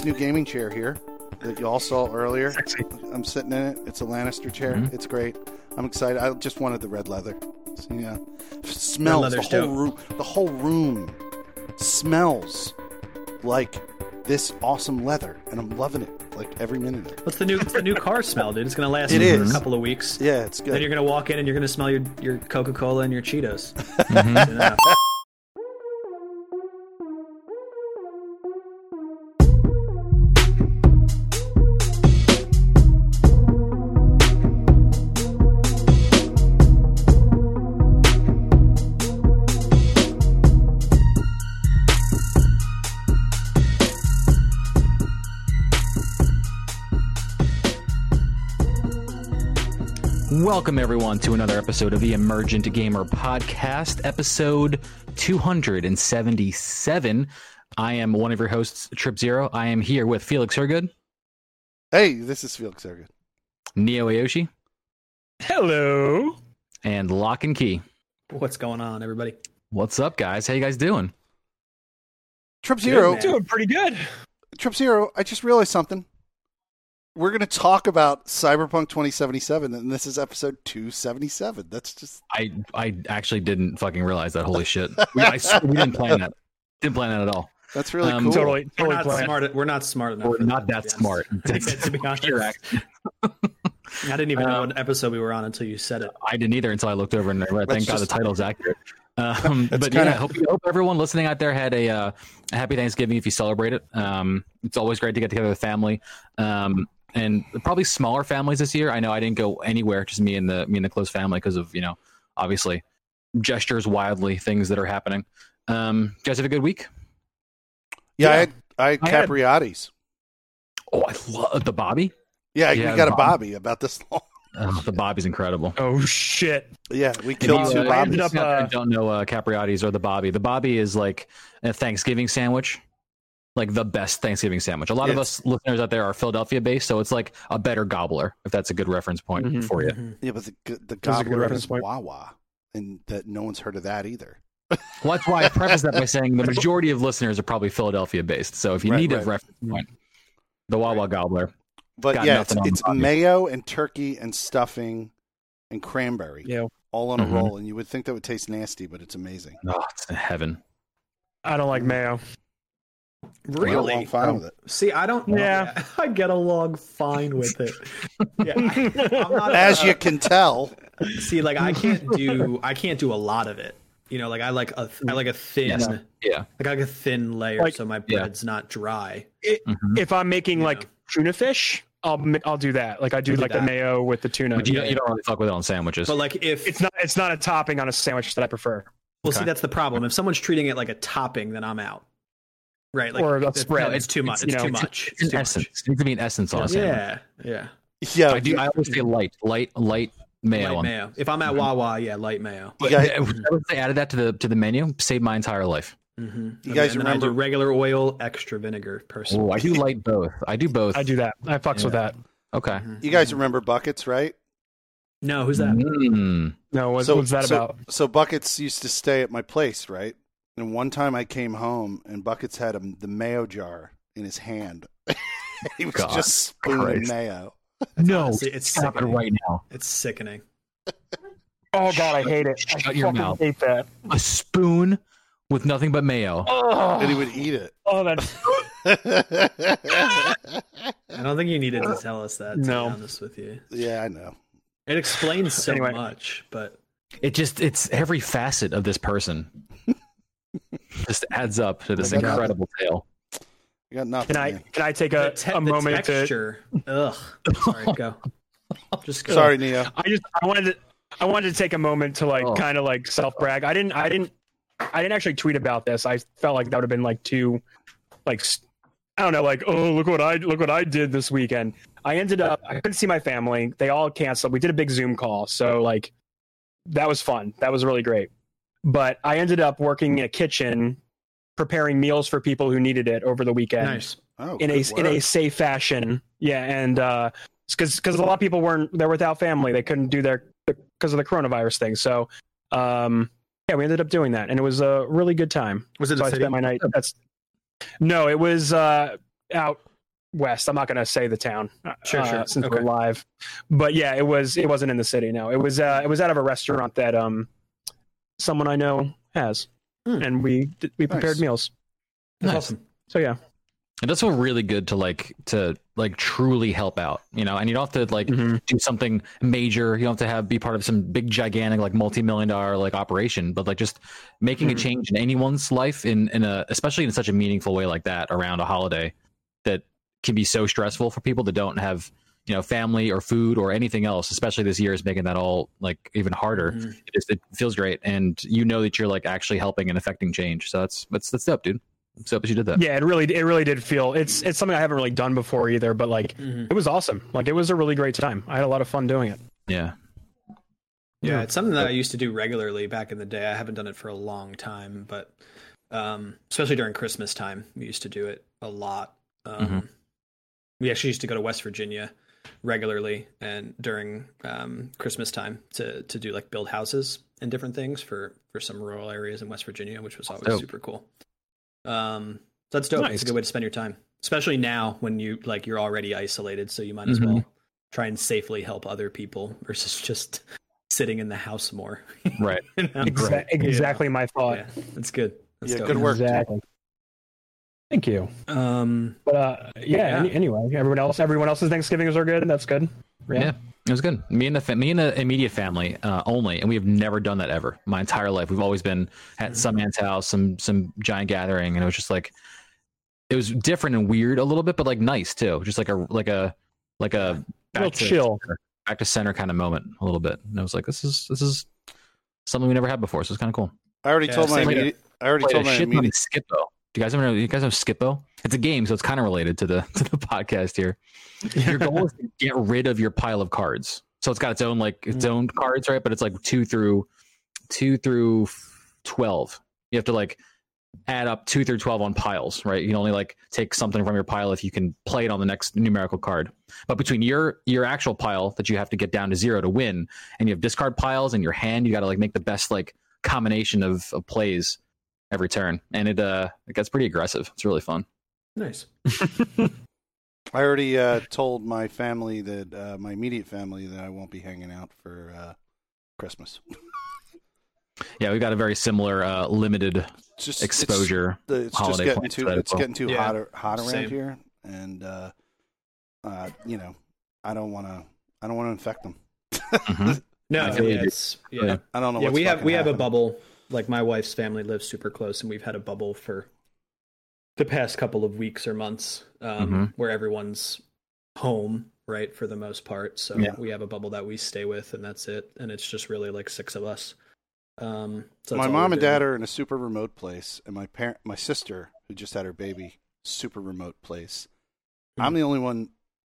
this new gaming chair here that you all saw earlier. Sexy. I'm sitting in it. It's a Lannister chair. Mhm. It's great. I'm excited. I just wanted the red leather. So, yeah, smells the whole dope. room. The whole room smells like this awesome leather, and I'm loving it. Like every minute. of it. What's the new What's the new car smell, dude? It's gonna last It for is. a couple of weeks. Yeah, it's good. Then you're gonna walk in and you're gonna smell your your Coca Cola and your Cheetos. Mhm. Welcome, everyone, to another episode of the Emergent Gamer Podcast, episode 277. I am one of your hosts, Trip Zero. I am here with Felix Hergood, hey, this is Felix Ergen. Neo Ayoshi, Hello. and Lock and Key. What's going on, everybody? What's up, guys? How you guys doing? Trip Zero. man. Doing pretty good. Trip Zero. I just realized something. We're going to talk about Cyberpunk 2077, and this is episode 277. That's just I I actually didn't fucking realize that. Holy shit! We, I we didn't plan that. Didn't plan that at all. that's really Um, cool. Totally, We're totally not smart. We're not smart enough. We're not that to be smart. honest. to be honest, I didn't even know Um, what episode we were on until you said it. I didn't either until I looked over and I read. Thank God just- the title's accurate. Um, but yeah, kinda- I hope, hope everyone listening out there had a, uh, a happy Thanksgiving if you celebrate it. Um, it's always great to get together with family, um, and probably smaller families this year. I know I didn't go anywhere, just me and the me and the close family because of you know obviously gestures wildly things that are happening. Um, you guys have a good week. yeah, I Yeah. had, I had I had- Capriotti's. Oh, I love the Bobby. Yeah, Yeah, we got a Bob. Bobby about this long. Oh, the Bobby's incredible. Oh shit. Yeah, we killed you, two uh, I Bobbies. up- out there uh, don't know uh, Capriotti's or the Bobby. The Bobby is like a Thanksgiving sandwich, like the best Thanksgiving sandwich. A lot of us listeners out there are Philadelphia based, so it's like a better gobbler, if that's a good reference point Mhm. for you. Mhm. yeah, but the the a good gobbler reference is point. Wawa, and that no one's heard of that either. Well, that's why I preface that by saying the majority of listeners are probably Philadelphia based. So if you Right, need a reference point, the Wawa gobbler. But yeah, it's, nothing on the it's mayo and turkey and stuffing and cranberry Yeah. all on a Mhm. roll, and you would think that would taste nasty, but it's amazing. Oh, it's heaven. I don't like mayo. I got Really? along fine with it. See, I don't. Yeah. I get along fine with it. Yeah, I, not, As uh, you can tell, see, like I can't do. I can't do a lot of it. You know, like I like a. I like a thin. Yes. Yeah. Like I like a thin layer, Like- so my Yeah. bread's not dry. Mhm. If I'm making Yeah. like tuna fish, I'll I'll do that. Like I do do like the mayo with the tuna. But you, Yeah. don't, you don't really fuck with it on sandwiches. But like if It's not it's not a topping on a sandwich that I prefer. well, Okay. see, that's the problem. If someone's treating it like a topping, then I'm out. Right? Like Or a spread. no, it's too much. It's, It's, too know, much. It's It's too an much. essence. It needs to be an essence on a sandwich. Yeah, yeah. yeah, I do. I always say light, light, light mayo. light on mayo. If I'm at Wawa, yeah, light mayo. But Yeah. if they added that to the to the menu, saved my entire life. Mm-hmm. You guys and then I do remember- regular oil, extra vinegar, person. Oh, I do like both. I do both. I do that. I fucks with that. Okay. Mhm. you guys remember buckets, right? No, who's that? Mm. No, what, So- what's that so- about? So buckets used to stay at my place, right? And one time I came home and buckets had a, the mayo jar in his hand. he was God just spooning Christ. mayo. No, honestly- it's stop it sickening. right now. It's sickening. Oh god, I hate it. I Shut your fucking mouth. hate that. A spoon with nothing but mayo. Oh, And he would eat it. oh that's I don't think you needed to tell us that. To No. be honest with you, yeah, I know. it explains so Anyway. much, but It just it's every facet of this person. Just adds up to this I got incredible tale. I got nothing. can I man. can I take a, te- a the moment to texture. Ugh. Sorry, go. Just go. Sorry, Neo. I just I wanted to I wanted to take a moment to like Oh. kind of like self brag. I didn't I didn't I didn't actually tweet about this. I felt like that would have been like too like I don't know like oh look what I look what I did this weekend. I ended up I couldn't see my family. They all canceled. We did a big Zoom call, so like that was fun. That was really great. But I ended up working in a kitchen preparing meals for people who needed it over the weekend Nice. Oh, in a good in a safe fashion. Yeah, and uh, because because a lot of people weren't they're without family, they couldn't do their because of the coronavirus thing. So, um, yeah, we ended up doing that, and it was a really good time. Was it So a I city? spent my night. That's no, it was uh, out west. I'm not going to say the town, uh, Sure, sure. since Okay. we're live. But yeah, it was it wasn't in the city. No, it was uh, it was out of a restaurant that um someone I know has, Hmm. and we we prepared Nice. meals. That's Nice. awesome. So yeah, It does feel really good to like to like truly help out, you know, and you don't have to like Mhm. do something major. You don't have to have be part of some big gigantic like multi-million dollar like operation, but like just making Mhm. a change in anyone's life in in a especially in such a meaningful way like that around a holiday that can be so stressful for people that don't have you know family or food or anything else especially this year is making that all like even harder Mhm. it, just, it feels great and you know that you're like actually helping and affecting change so that's that's that's dope dude it's dope that you did that yeah, it really it really did feel it's it's something I haven't really done before either. But like Mhm. it was awesome. Like it was a really great time. I had a lot of fun doing it. yeah Yeah, it's something that I used to do regularly back in the day. I haven't done it for a long time, but um, especially during Christmas time, we used to do it a lot. Um, Mhm. We actually used to go to West Virginia regularly and during um, Christmas time to to do like build houses and different things for for some rural areas in West Virginia, which was always Dope. super cool. Um, so that's dope. It's a good way to spend your time, especially now when you like you're already isolated, so you might as Mhm. well try and safely help other people versus just sitting in the house more. right You know? Exa- Right. exactly my thought. Yeah, that's good. That's Yeah, dope. good work. dude. Exactly. Thank you. Um, But uh, yeah. Yeah. Any, anyway, everyone else, everyone else's Thanksgivings are good. And that's good. Yeah. It was good. Me and the fa- me and the immediate family uh, only, and we have never done that ever. My entire life, we've always been at some man's house, some some giant gathering, and it was just like it was different and weird a little bit, but like nice too. Just like a like a like a Real to chill. center, back to center kind of moment a little bit. And I was like, this is this is something we never had before, so it's kind of cool. I already Yeah, told my immediate, I already told my shit ton immediate of Skip-Bo. Do you guys ever know? You guys know Skip-Bo? It's a game, so it's kind of related to the to the podcast here. Your goal is to get rid of your pile of cards. So it's got its own like its mm. own cards, right? But it's like two through two through twelve. You have to like add up two through twelve on piles, right? You can only like take something from your pile if you can play it on the next numerical card. But between your your actual pile that you have to get down to zero to win, and you have discard piles in your hand, you got to like make the best like combination of, of plays every turn, and it uh it gets pretty aggressive. It's really fun. nice. I already uh, told my family that uh, my immediate family that I won't be hanging out for uh, Christmas. Yeah, we got a very similar uh, limited just exposure. It's, the, it's just getting too for it's getting too Yeah. hot ar- hot around Same. here, and uh, uh, you know I don't want to I don't want to infect them. Mhm. No, I yeah, it's, yeah. Yeah. I don't know. yeah, what's we have fucking we have a bubble. Like my wife's family lives super close, and we've had a bubble for the past couple of weeks or months, um, Mhm. where everyone's home, right, for the most part. So Yeah. we have a bubble that we stay with, and that's it. And it's just really like six of us. Um, so my mom and dad are in a super remote place, and my parent, my sister, who just had her baby, super remote place. Hmm. I'm the only one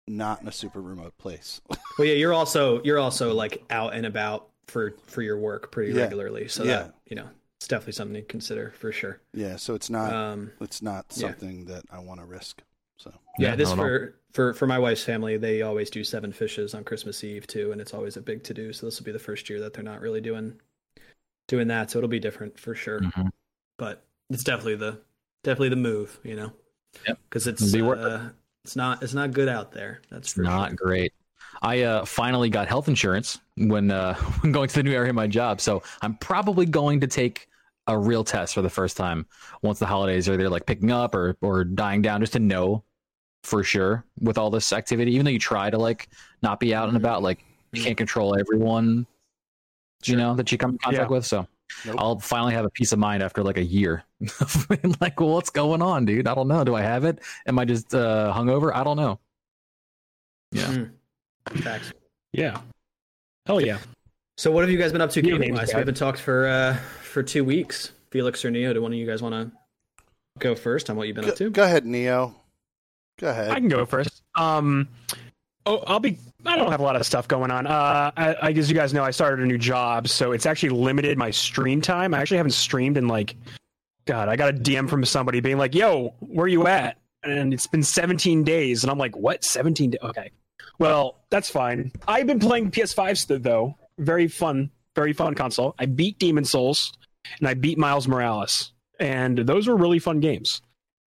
not in a super remote place. Well, yeah, you're also you're also like out and about for for your work pretty Yeah. regularly. So Yeah. that you know, it's definitely something to consider for sure. yeah, so it's not Um, it's not yeah. something that I want to risk. So yeah, Yeah, this not at all. for for for my wife's family, they always do seven fishes on Christmas Eve too, and it's always a big to do. So this will be the first year that they're not really doing doing that. So it'll be different for sure. Mhm. But it's definitely the definitely the move, you know. Yep. Because it's It'll be uh, it's not it's not good out there. That's It's for not sure. great. I uh, finally got health insurance when uh, when going to the new area of my job, so I'm probably going to take a real test for the first time once the holidays are either like picking up or or dying down, just to know for sure with all this activity. Even though you try to like not be out and Mhm. about, like you Mhm. can't control everyone, you know, that you come in contact Yeah. with. So Nope. I'll finally have a peace of mind after like a year. like, well, what's going on, dude? I don't know. Do I have it? Am I just uh, hungover? I don't know. Yeah. Mm. Facts. Yeah. Hell yeah. So what have you guys been up to Video gaming wise? We haven't talked for uh for two weeks. Felix or Neo, do one of you guys want to go first on what you've been go, up to? go ahead, Neo. Go ahead. I can go first. Um, oh, I'll be. I don't have a lot of stuff going on. Uh, I, I guess you guys know I started a new job, so it's actually limited my stream time. I actually haven't streamed in like, God, I got a DM from somebody being like, "Yo, where you at?" And it's been 17 days, and I'm like, "What? 17 days? Okay, well, that's fine." I've been playing PS5 st- though. Very fun, very fun console. I beat Demon's Souls, and I beat Miles Morales, and those were really fun games.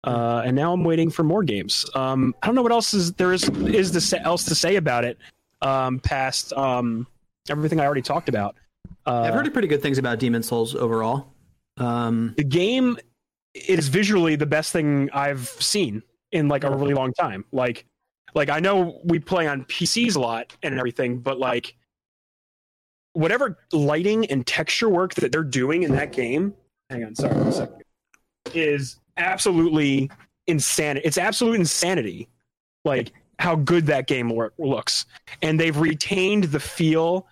Uh, and now I'm waiting for more games. Um, I don't know what else is there is is to say, else to say about it um, past um, everything I already talked about. Uh, I've heard pretty good things about Demon's Souls overall. Um, the game is visually the best thing I've seen in like a really long time. Like, like I know we play on PCs a lot and everything, but like whatever lighting and texture work that they're doing in that game. Hang on, sorry, one second. Is absolutely insanity. It's absolute insanity. Like how good that game work, looks, and they've retained the feel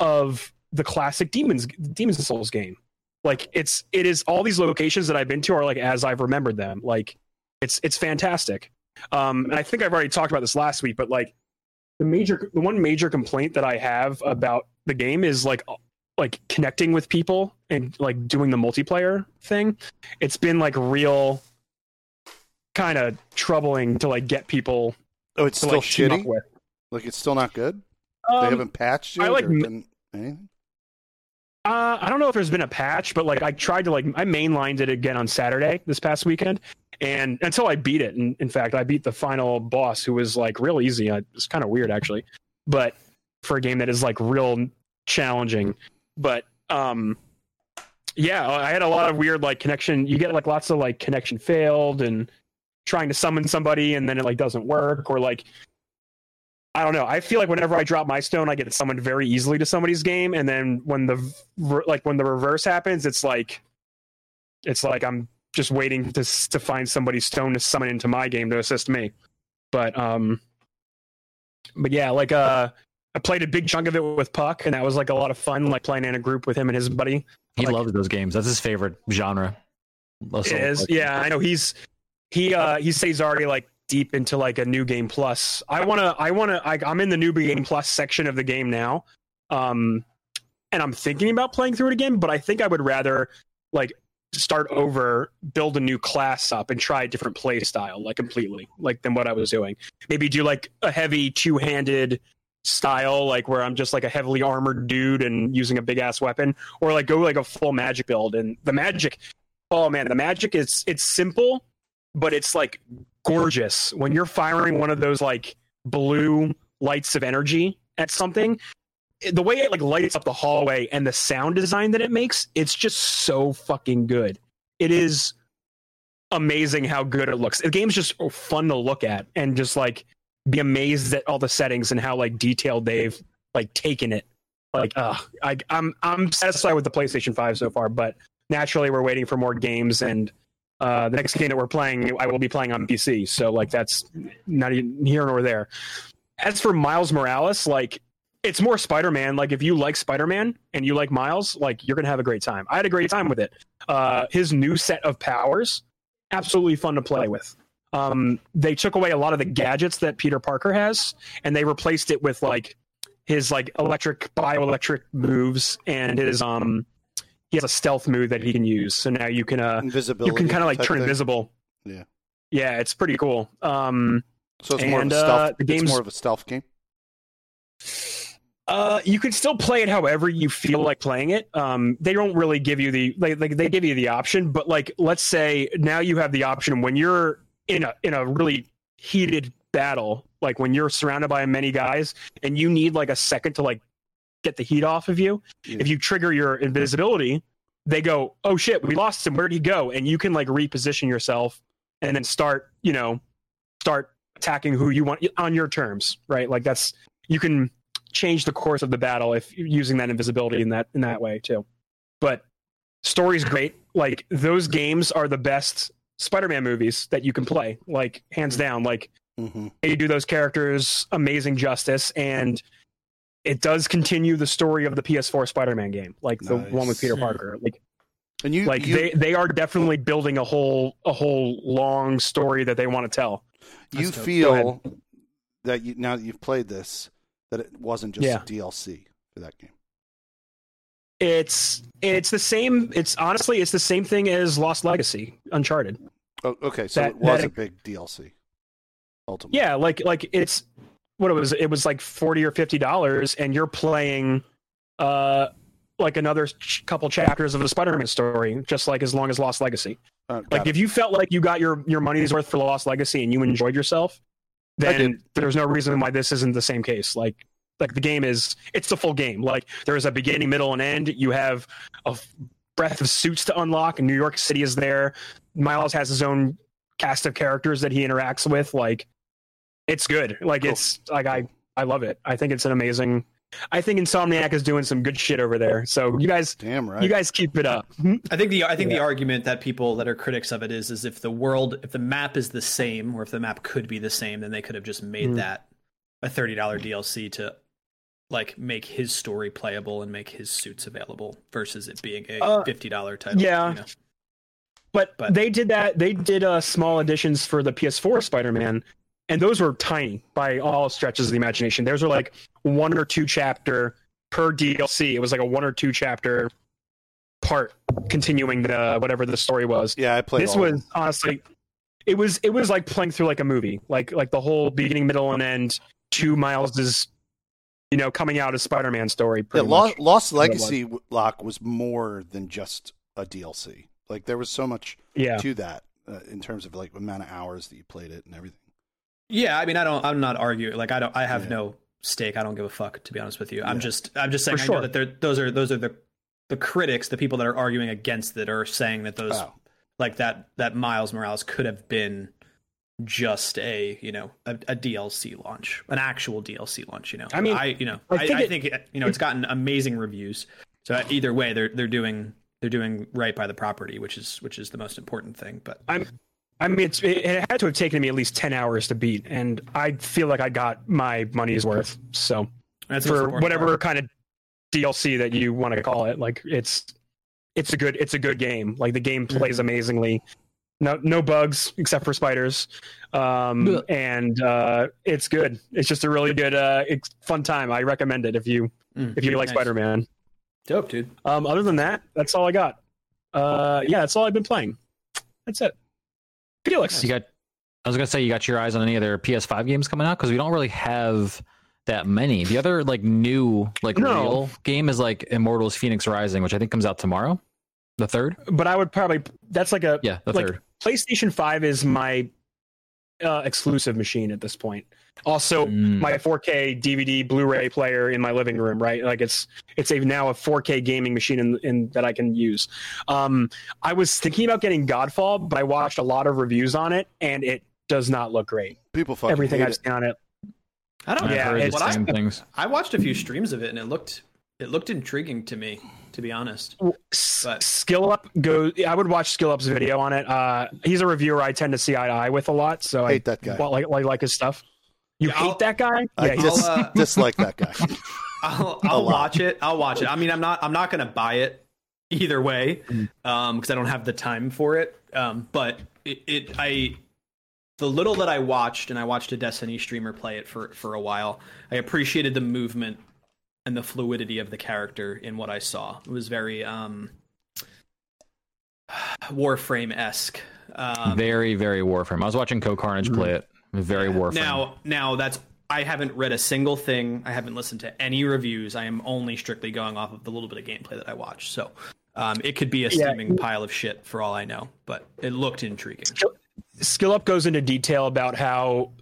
of the classic Demons Demons Souls game. Like it's it is all these locations that I've been to are like as I've remembered them. Like it's it's fantastic. Um, and I think I've already talked about this last week, but like the major the one major complaint that I have about the game is like like connecting with people and like doing the multiplayer thing. It's been like real kind of troubling to like get people Oh, it's to still like shitty. with. Like it's still not good. they Um, haven't patched it I like or m- anything. Uh, I don't know if there's been a patch, but like I tried to like I mainlined it again on Saturday this past weekend, and until I beat it. And in fact, I beat the final boss, who was like real easy. Uh, It's kind of weird actually, but for a game that is like real challenging. But um, yeah, I had a lot of weird like connection. You get like lots of like connection failed and trying to summon somebody, and then it like doesn't work, or like I don't know. I feel like whenever I drop my stone, I get summoned very easily to somebody's game, and then when the like when the reverse happens, it's like it's like I'm just waiting to to find somebody's stone to summon into my game to assist me. But um, but yeah, like uh, I played a big chunk of it with Puck, and that was like a lot of fun, like playing in a group with him and his buddy. He Like- loves those games. That's his favorite genre. It is, yeah. I know he's he uh he says already like deep into like a new game plus. I wanna I wanna I, I'm in the new game plus section of the game now, um, and I'm thinking about playing through it again. But I think I would rather like start over, build a new class up, and try a different play style, like completely, like than what I was doing. Maybe do like a heavy two handed style, like where I'm just like a heavily armored dude and using a big ass weapon, or like go like a full magic build. And the magic, oh man, the magic is it's simple, but it's like gorgeous when you're firing one of those like blue lights of energy at something. The way it like lights up the hallway and the sound design that it makes, it's just so fucking good. It is amazing how good it looks. The game's just fun to look at and just like be amazed at all the settings and how like detailed they've like taken it. Like, uh, I, I'm I'm satisfied with the PlayStation Five so far, but naturally we're waiting for more games and uh, the next game that we're playing i will be playing on pc so like that's not even here nor there as for miles morales like it's more spider-man like if you like spider-man and you like miles like you're gonna have a great time i had a great time with it uh, his new set of powers absolutely fun to play with um, they took away a lot of the gadgets that peter parker has and they replaced it with like his like electric bioelectric moves and his um he has a stealth move that he can use. So now you can uh Invisibility. you can kind of like turn thing. invisible. Yeah. Yeah, it's pretty cool. Um So it's more of and, a uh, the it's game's- more of a stealth game. Uh you can still play it however you feel like playing it. Um they don't really give you the like, like they give you the option, but like let's say now you have the option when you're in a in a really heated battle, like when you're surrounded by many guys and you need like a second to like get the heat off of you. Yeah. If you trigger your invisibility, they go, "Oh shit, we lost him. Where'd he go?" And you can like reposition yourself and then start, you know, start attacking who you want on your terms, right? Like that's you can change the course of the battle if you're using that invisibility in that in that way too. But story's great. Like those games are the best Spider-Man movies that you can play, like hands down. Like hmm they do those characters amazing justice and it does continue the story of the PS4 Spider-Man game, like the one with Peter. Parker. Like, And you, like you, they they are definitely building a whole a whole long story that they want to tell. you feel that you now that you've played this that it wasn't just Yeah. DLC for that game. It's it's the same. It's honestly it's the same thing as Lost Legacy, Uncharted. Oh, okay, so That- it was that- a big DLC. Ultimately, Yeah, like like it's what it was. It was like forty or fifty dollars, and you're playing uh like another ch- couple chapters of the Spider-Man story, just like as long as Lost Legacy. Uh, Like it. if you felt like you got your your money's worth for Lost Legacy and you enjoyed yourself, then there's no reason why this isn't the same case. Like like the game is it's the full game. Like there is a beginning, middle, and end. You have a breadth of suits to unlock, and New York City is there. Miles has his own cast of characters that he interacts with. Like it's good. Like Cool. it's like I I love it. I think it's an amazing. I think Insomniac is doing some good shit over there. So you guys Damn right. you guys keep it up. I think the I think the argument that people that are critics of it is is if the world if the map is the same or if the map could be the same, then they could have just made Mm. that a thirty dollar DLC to like make his story playable and make his suits available versus it being a Uh, fifty dollar title. yeah. you know? But, But- they did that. They did uh, small additions for the PS4 Spider-Man, and those were tiny by all stretches of the imagination. Those were like one or two chapter per DLC. It was like a one or two chapter part continuing the whatever the story was. yeah, I played. this of was honestly, it was it was like playing through like a movie, like like the whole beginning, middle, and end. To Miles's, you know, coming out as Spider-Man story. Yeah, Pretty much. Lost Legacy w- lock was more than just a DLC. Like there was so much yeah. to that uh, in terms of like amount of hours that you played it and everything. Yeah, I mean I don't I'm not arguing like I don't I have Yeah. no stake. I don't give a fuck to be honest with you. I'm just I'm just saying For I sure. know that they're those are those are the the critics, the people that are arguing against it are saying that those like that that Miles Morales could have been just a you know a, a DLC launch, an actual DLC launch. You know, I mean, I you know I I, think I it- think it, you know it's gotten amazing reviews. So uh, either way, they're they're doing they're doing right by the property, which is which is the most important thing. But I'm. I mean, it's, it, it had to have taken me at least ten hours to beat, and I feel like I got my money's worth. So that's for whatever part. kind of DLC that you want to call it, like it's it's a good it's a good game. Like the game Mm-hmm. plays amazingly. No no bugs except for spiders, um, and uh, it's good. It's just a really good uh, it's fun time. I recommend it if you Mm, if you like nice. Spider Man. dope, dude. Um, other than that, that's all I got. Uh, yeah, that's all I've been playing. That's it. Felix, You got. I was gonna say you got your eyes on any other PS5 games coming out because we don't really have that many. The other like new like No. real game is like Immortals: Phoenix Rising, which I think comes out tomorrow, the third. but I would probably that's like a Yeah, the Like- third. PlayStation Five is my uh, exclusive machine at this point. Also, Mm. my 4K DVD Blu-ray player in my living room, right? Like it's it's a now a 4K gaming machine in, in that I can use. Um, I was thinking about getting Godfall, but I watched a lot of reviews on it, and it does not look great. People fucking Everything hate I've it. seen on it. I don't I've yeah, heard it's- the what I, same things. I watched a few streams of it and it looked it looked intriguing to me, to be honest. S- But- Skill Up go. I would watch Skill Up's video on it. Uh, he's a reviewer I tend to see eye to eye with a lot, so I Hate that guy. well, like, like like his stuff. You Yeah, hate I'll- that guy? I Yeah, dis- uh, dislike that guy. I'll, A I'll watch it. I'll watch it. I mean, I'm not I'm not gonna buy it either way Mm. um because I don't have the time for it. Um, but it, it I the little that I watched and I watched a Destiny streamer play it for for a while. I appreciated the movement and the fluidity of the character in what I saw. It was very um Warframe esque. Um, very very Warframe. I was watching Co Carnage play it. Very Warframe. Now, now that's I haven't read a single thing. I haven't listened to any reviews. I am only strictly going off of the little bit of gameplay that I watched. So, um, it could be a Yeah. steaming pile of shit for all I know. But it looked intriguing. Skill Up goes into detail about how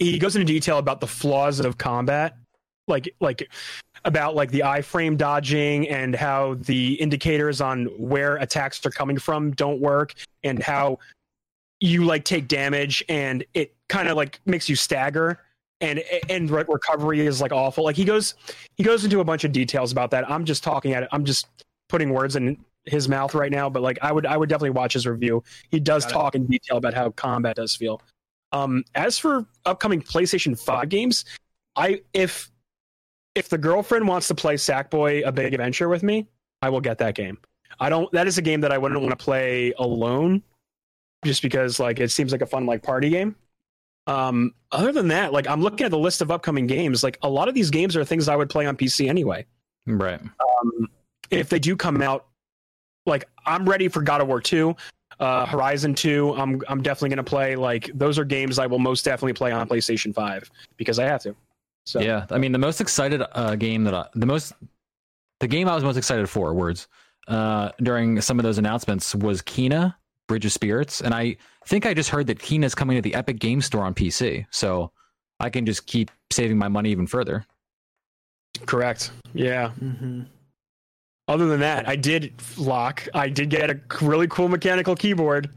he goes into detail about the flaws of combat, like like about like the iframe dodging and how the indicators on where attacks are coming from don't work, and how you like take damage and it kind of like makes you stagger and and re- recovery is like awful. Like he goes he goes into a bunch of details about that. I'm just talking at it. I'm just putting words in his mouth right now but like i would i would definitely watch his review. He does Got it. talk in detail about how combat does feel. Um as for upcoming playstation 5 games i if if the girlfriend wants to play sackboy a big adventure with me i will get that game. I don't that is a game that i wouldn't want to play alone just because like it seems like a fun like party game um other than that like i'm looking at the list of upcoming games like a lot of these games are things i would play on pc anyway right. um, if they do come out, like I'm ready for God of War 2, uh, Horizon 2. I'm I'm definitely gonna play. Like those are games I will most definitely play on PlayStation 5 because I have to. So Yeah, I mean the most excited uh, game that I, the most the game I was most excited for, words, uh, during some of those announcements was Kena Bridge of Spirits, and I think I just heard that Kena is coming to the Epic Game Store on PC, so I can just keep saving my money even further. Correct. Yeah. Mm-hmm. Other than that, I did lock. I did get a really cool mechanical keyboard,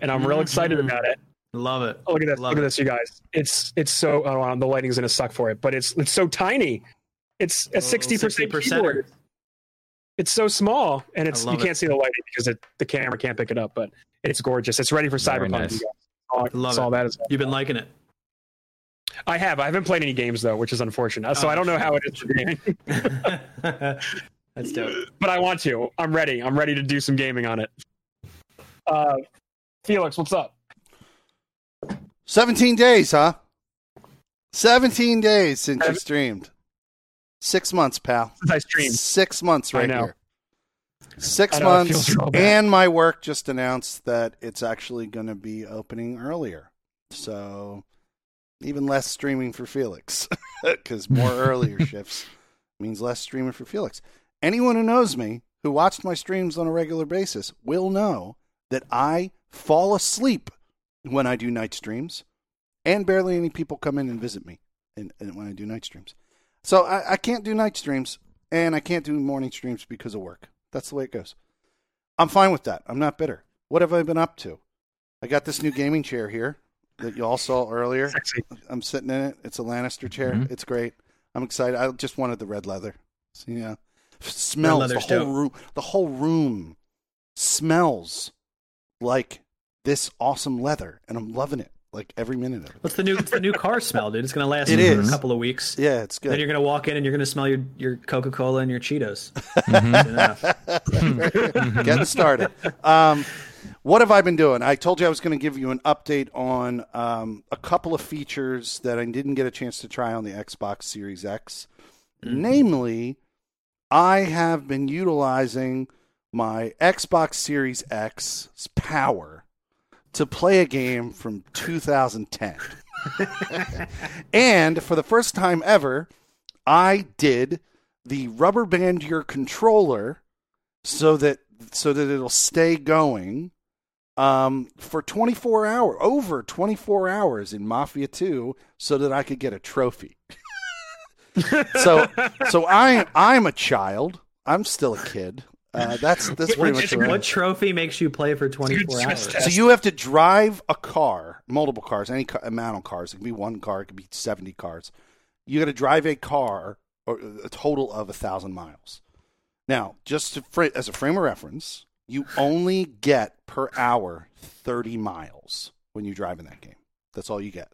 and I'm real excited Mhm. about it. Love it. Oh, look at this! Love look at it. this, you guys. It's it's so. Oh, the lighting's gonna suck for it, but it's it's so tiny. It's a sixty percent 60%. keyboard. It's so small, and it's you can't see the lighting because it, the camera can't pick it up. But it's gorgeous. It's ready for Very Cyberpunk. nice. you guys. All, Love that's all it. that is. You've been liking it. I have. I haven't played any games though, which is unfortunate. So Oh, I don't know how it is for gaming, That's dope. but I want to. I'm ready. I'm ready to do some gaming on it. Uh, Felix, what's up? 17 days, huh? 17 days since you streamed. Six months, pal. Since I streamed, Six months right here. Six know, months. feels real bad. And my work just announced that it's actually going to be opening earlier. So even less streaming for Felix because more earlier shifts means less streaming for Felix. Anyone who knows me, who watched my streams on a regular basis, will know that I fall asleep when I do night streams, and barely any people come in and visit me and when I do night streams. So I, I can't do night streams and I can't do morning streams because of work. That's the way it goes. I'm fine with that. I'm not bitter. What have I been up to? I got this new gaming chair here that you all saw earlier. sexy. I'm sitting in it. It's a Lannister chair. Mhm. It's great. I'm excited. I just wanted the red leather. So, yeah, smells. The whole dope. room. The whole room smells like this awesome leather, and I'm loving it. Like every minute of it. What's the new? It's the new car smell, dude. It's gonna last It a couple of weeks. Yeah, it's good. Then you're gonna walk in and you're gonna smell your your Coca Cola and your Cheetos. Mhm. Soon. Getting started. Um, what have I been doing? I told you I was going to give you an update on um, a couple of features that I didn't get a chance to try on the Xbox Series X. Namely, I have been utilizing my Xbox Series X's power to play a game from 2010. and for the first time ever, I did the rubber band your controller so that so that it'll stay going um, for 24 hours, over 24 hours in Mafia 2, so that I could get a trophy. so so I I'm a child. I'm still a kid. Uh, that's that's pretty much What, what what trophy makes you play for 24 hours? stress so you have to drive a car, multiple cars, any ca- amount of cars. It can be one car, it can be seventy cars. You got to drive a car, or a total of a thousand miles. Now, just to, fr- as a frame of reference, you only get per hour thirty miles when you drive in that game. That's all you get,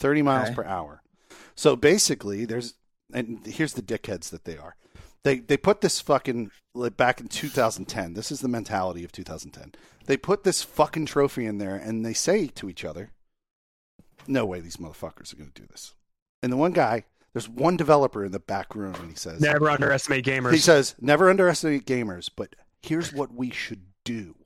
thirty miles Okay. per hour. So basically, there's and here's the dickheads that they are. They they put this fucking like back in 2010. This is the mentality of 2010. They put this fucking trophy in there and they say to each other, "No way these motherfuckers are going to do this." And the one guy, there's one developer in the back room and he says, Never underestimate gamers. he says, never underestimate gamers, but here's what we should do.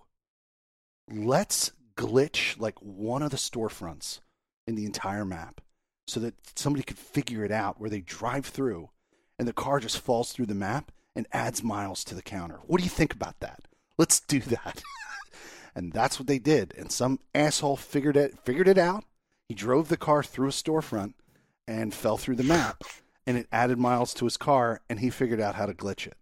Let's glitch like one of the storefronts in the entire map so that somebody could figure it out where they drive through and the car just falls through the map and adds miles to the counter. What do you think about that? Let's do that. and that's what they did. And some asshole figured it figured it out. He drove the car through a storefront and fell through the map and it added miles to his car and he figured out how to glitch it.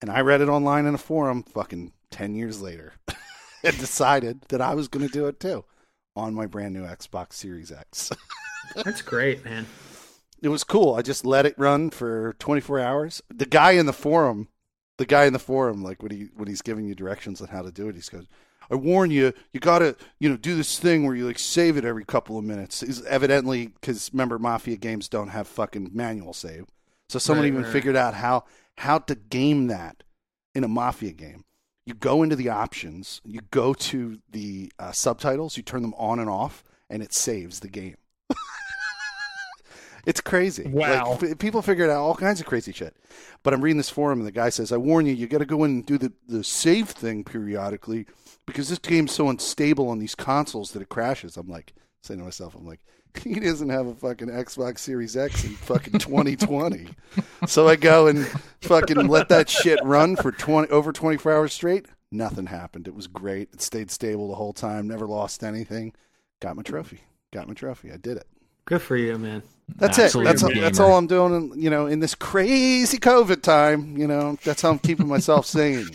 And I read it online in a forum fucking 10 years later and decided that I was going to do it too on my brand new Xbox Series X. That's great, man. It was cool. I just let it run for 24 hours. The guy in the forum, the guy in the forum, like when he when he's giving you directions on how to do it, he goes, "I warn you, you gotta you know do this thing where you like save it every couple of minutes." Is evidently because remember, Mafia games don't have fucking manual save, so someone Right, even right. figured out how how to game that in a Mafia game. You go into the options, you go to the uh, subtitles, you turn them on and off, and it saves the game. It's crazy. Wow. Like, f- people figured out all kinds of crazy shit. But I'm reading this forum, and the guy says, I warn you, you got to go in and do the, the save thing periodically because this game's so unstable on these consoles that it crashes. I'm like, saying to myself, I'm like, he doesn't have a fucking Xbox Series X in fucking 2020. so I go and fucking let that shit run for 20 over 24 hours straight. Nothing happened. It was great. It stayed stable the whole time. Never lost anything. Got my trophy. Got my trophy. I did it. Good for you, man. That's Absolute it. That's all, gamer. that's all I'm doing. In, you know, in this crazy COVID time. You know, that's how I'm keeping myself sane.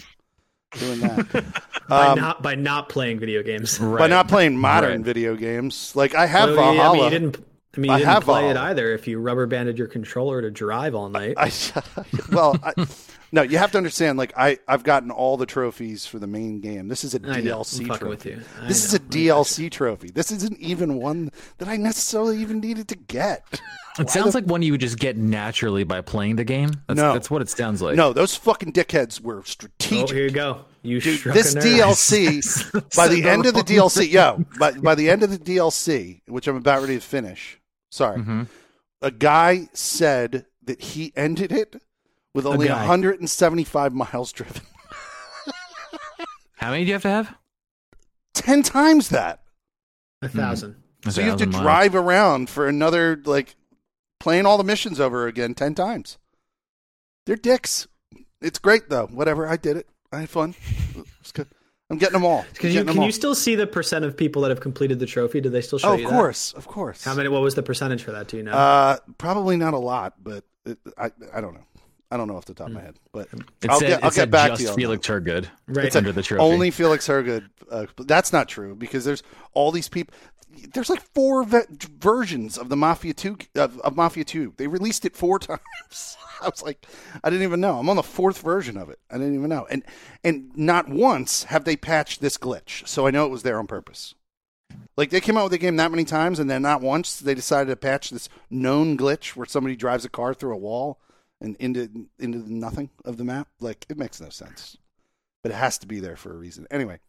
Doing that By Um, not by not playing video games. Right. by not playing modern Right. video games. Like I have Well, yeah, I mean, you didn't. I mean, you I didn't have play it either. If you rubber banded your controller to drive all night. I well, I, no, you have to understand. Like I, I've gotten all the trophies for the main game. This is a I know. I'm DLC fucking trophy. with you. I This is know. a DLC trophy. This isn't even one that I necessarily even needed to get. It sounds like one you would just get naturally by playing the game. That's, No. that's what it sounds like. No, those fucking dickheads were strategic. Oh, here you go. You Dude, struck this a nerve. DLC by the end of the DLC, yo, by, by the end of the DLC, which I'm about ready to finish. Sorry, Mhm. a guy said that he ended it with only guy. 175 miles driven. How many do you have to have? Ten times that. a thousand. A So you have to miles. drive around for another like playing all the missions over again ten times. They're dicks. It's great though. Whatever. I did it. I had fun. It's good. I'm getting them all. I'm Can you them can all. you still see the percent of people that have completed the trophy? Do they still show Oh, you of that? course, of course. How many? What was the percentage for that? Do you know? Uh, probably not a lot, but it, I I don't know. I don't know off the top of my head, but It I'll said, get I'll get back just to you. Felix that. Turgood right. it's under the trophy. Only Felix Hergood. Uh, that's not true because there's all these people. There's like four ve- versions of the Mafia Two of, of Mafia Two. They released it four times. I was like, I didn't even know. I'm on the fourth version of it. I didn't even know. And and not once have they patched this glitch. So I know it was there on purpose. Like they came out with the game that many times, and then not once they decided to patch this known glitch where somebody drives a car through a wall and into into the nothing of the map. Like it makes no sense, but it has to be there for a reason. Anyway,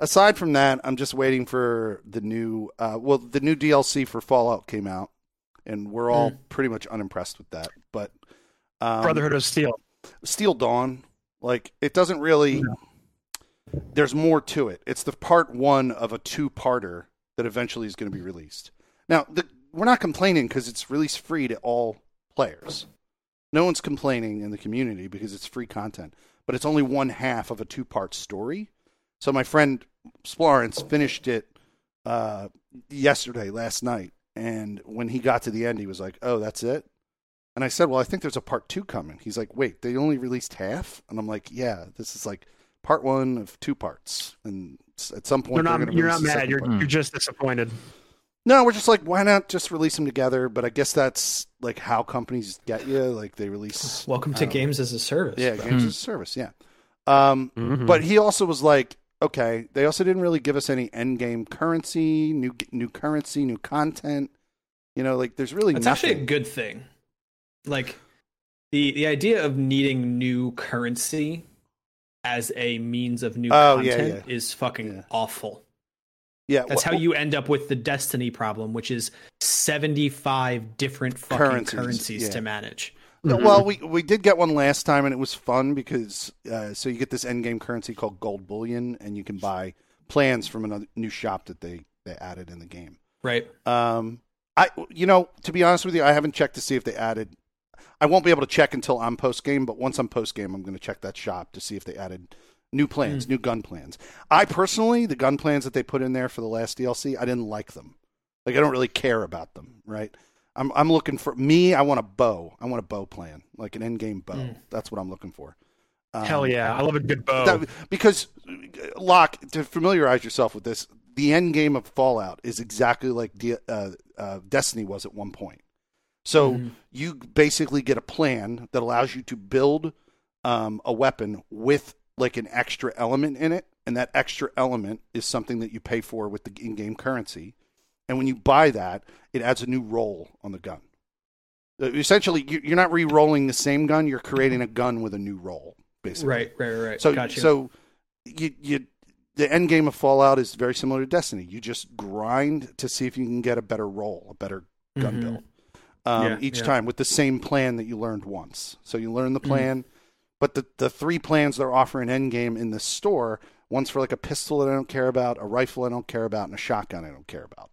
aside from that, I'm just waiting for the new. Uh, well, the new DLC for Fallout came out, and we're all pretty much unimpressed with that. But um, Brotherhood of Steel. Steel Dawn, like it doesn't really. There's more to it. It's the part one of a two-parter that eventually is going to be released. Now, the, we're not complaining because it's released free to all players. No one's complaining in the community because it's free content, but it's only one half of a two-part story. So my friend Splorence finished it uh, yesterday, last night, and when he got to the end, he was like, "Oh, that's it." And I said, "Well, I think there's a part two coming." He's like, "Wait, they only released half?" And I'm like, "Yeah, this is like part one of two parts, and at some point You're they're not. You're not mad. You're. part." part. You're just disappointed. No, we're just like, why not just release them together? But I guess that's like how companies get you. Like they release. Welcome to don't know. games as a service. Yeah, bro. games as a service. Yeah. Um, Mhm. but he also was like, okay, they also didn't really give us any end game currency, new new currency, new content. You know, like there's really That's nothing. actually a good thing. Like the the idea of needing new currency as a means of new Oh, yeah, content yeah. is fucking Yeah. awful. Yeah, That's wh- how you end up with the Destiny problem, which is 75 different fucking Currencies, currencies, yeah. to manage. No, Well, we we did get one last time, and it was fun because uh, so you get this end game currency called gold bullion, and you can buy plans from another new shop that they they added in the game. Right. Um, I you know to be honest with you, I haven't checked to see if they added. I won't be able to check until I'm post game, but once I'm post game, I'm going to check that shop to see if they added new plans, new gun plans. I personally, the gun plans that they put in there for the last DLC, I didn't like them. Like I don't really care about them, right? I'm I'm looking for me. I want a bow. I want a bow plan, like an end game bow. Mm. That's what I'm looking for. Um, Hell yeah! I love a good bow. that- because uh, Locke, to familiarize yourself with this, the end game of Fallout is exactly like De- uh, uh, Destiny was at one point. So Mhm. you basically get a plan that allows you to build um, a weapon with like an extra element in it, and that extra element is something that you pay for with the in-game currency. And when you buy that, it adds a new roll on the gun. Uh, Essentially, you- you're not re-rolling the same gun; you're creating a gun with a new roll, basically. Right, right, right. So, gotcha. so you, you, the end game of Fallout is very similar to Destiny. You just grind to see if you can get a better roll, a better gun Mhm. build um, Yeah, each yeah. time with the same plan that you learned once. So you learn the Mm-hmm. But the the three plans they're offering end game in the store, one's for like a pistol that I don't care about, a rifle I don't care about, and a shotgun I don't care about.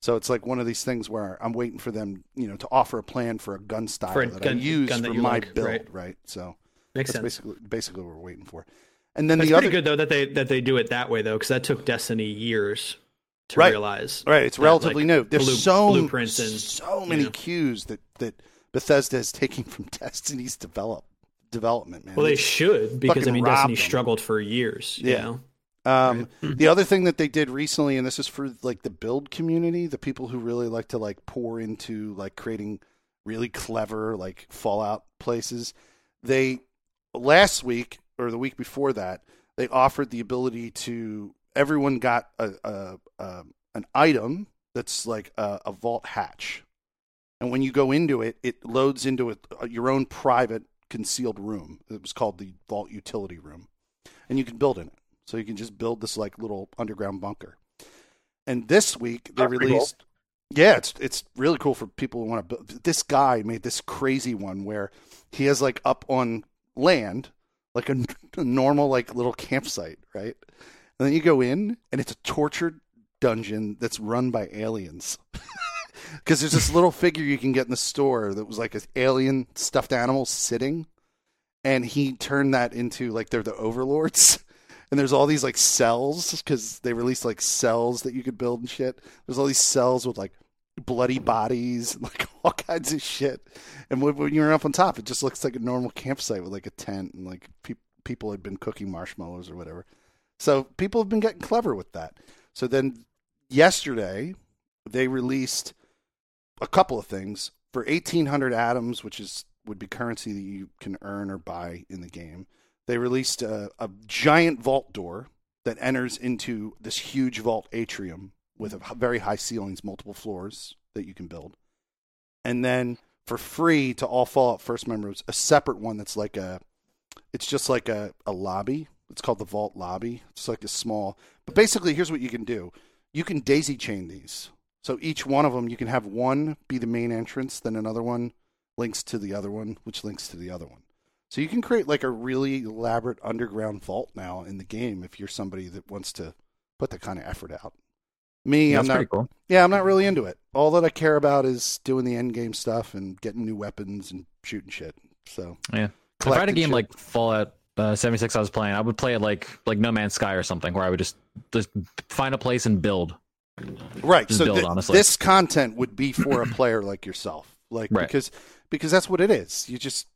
So it's like one of these things where I'm waiting for them, you know, to offer a plan for a gun style For a that I use gun that for my like, build, right. right? So Makes that's sense. basically basically what we're waiting for. And then It's the other good though that they that they do it that way though, because that took Destiny years to Right. realize. Right, it's that, relatively like, new. There's blue- so blueprints and, so many know. cues that that Bethesda is taking from Destiny's develop development, man. Well, they should because I mean Destiny them. struggled for years. You Yeah. know? Um, the other thing that they did recently, and this is for like the build community, the people who really like to like pour into like creating really clever like Fallout places. They last week or the week before that, they offered the ability to everyone got a, a, a an item that's like a, a vault hatch, and when you go into it, it loads into a, your own private concealed room. It was called the vault utility room, and you can build in it. So you can just build this like little underground bunker. And this week they That's pretty cool. released. Yeah, it's it's really cool for people who want to build. This guy made this crazy one where he has like up on land, like a, a normal like little campsite, right? And then you go in, and it's a tortured dungeon that's run by aliens. Because there's this little figure you can get in the store that was like an alien stuffed animal sitting, and he turned that into like they're the overlords. And there's all these like cells because they released like cells that you could build and shit. There's all these cells with like bloody bodies and like all kinds of shit. And when, you're up on top, it just looks like a normal campsite with like a tent and like pe- people had been cooking marshmallows or whatever. So people have been getting clever with that. So then yesterday they released a couple of things for 1800 atoms, which is would be currency that you can earn or buy in the game. They released a, a giant vault door that enters into this huge vault atrium with a very high ceilings, multiple floors that you can build. And then for free to all Fallout First members, a separate one that's like a, it's just like a, a lobby. It's called the Vault Lobby. It's like a small, but basically, here's what you can do: you can daisy chain these. So each one of them, you can have one be the main entrance, then another one links to the other one, which links to the other one. So you can create like a really elaborate underground vault now in the game if you're somebody that wants to put that kind of effort out. Me, That's I'm not. cool. Yeah, I'm not really into it. All that I care about is doing the end game stuff and getting new weapons and shooting shit. So Yeah. If I had a game shit. like Fallout uh, 76 I was playing, I would play it like like No Man's Sky or something, where I would just just find a place and build. Right, so build, honestly. this content would be for a player like yourself, like Right. because because that's what it is. You just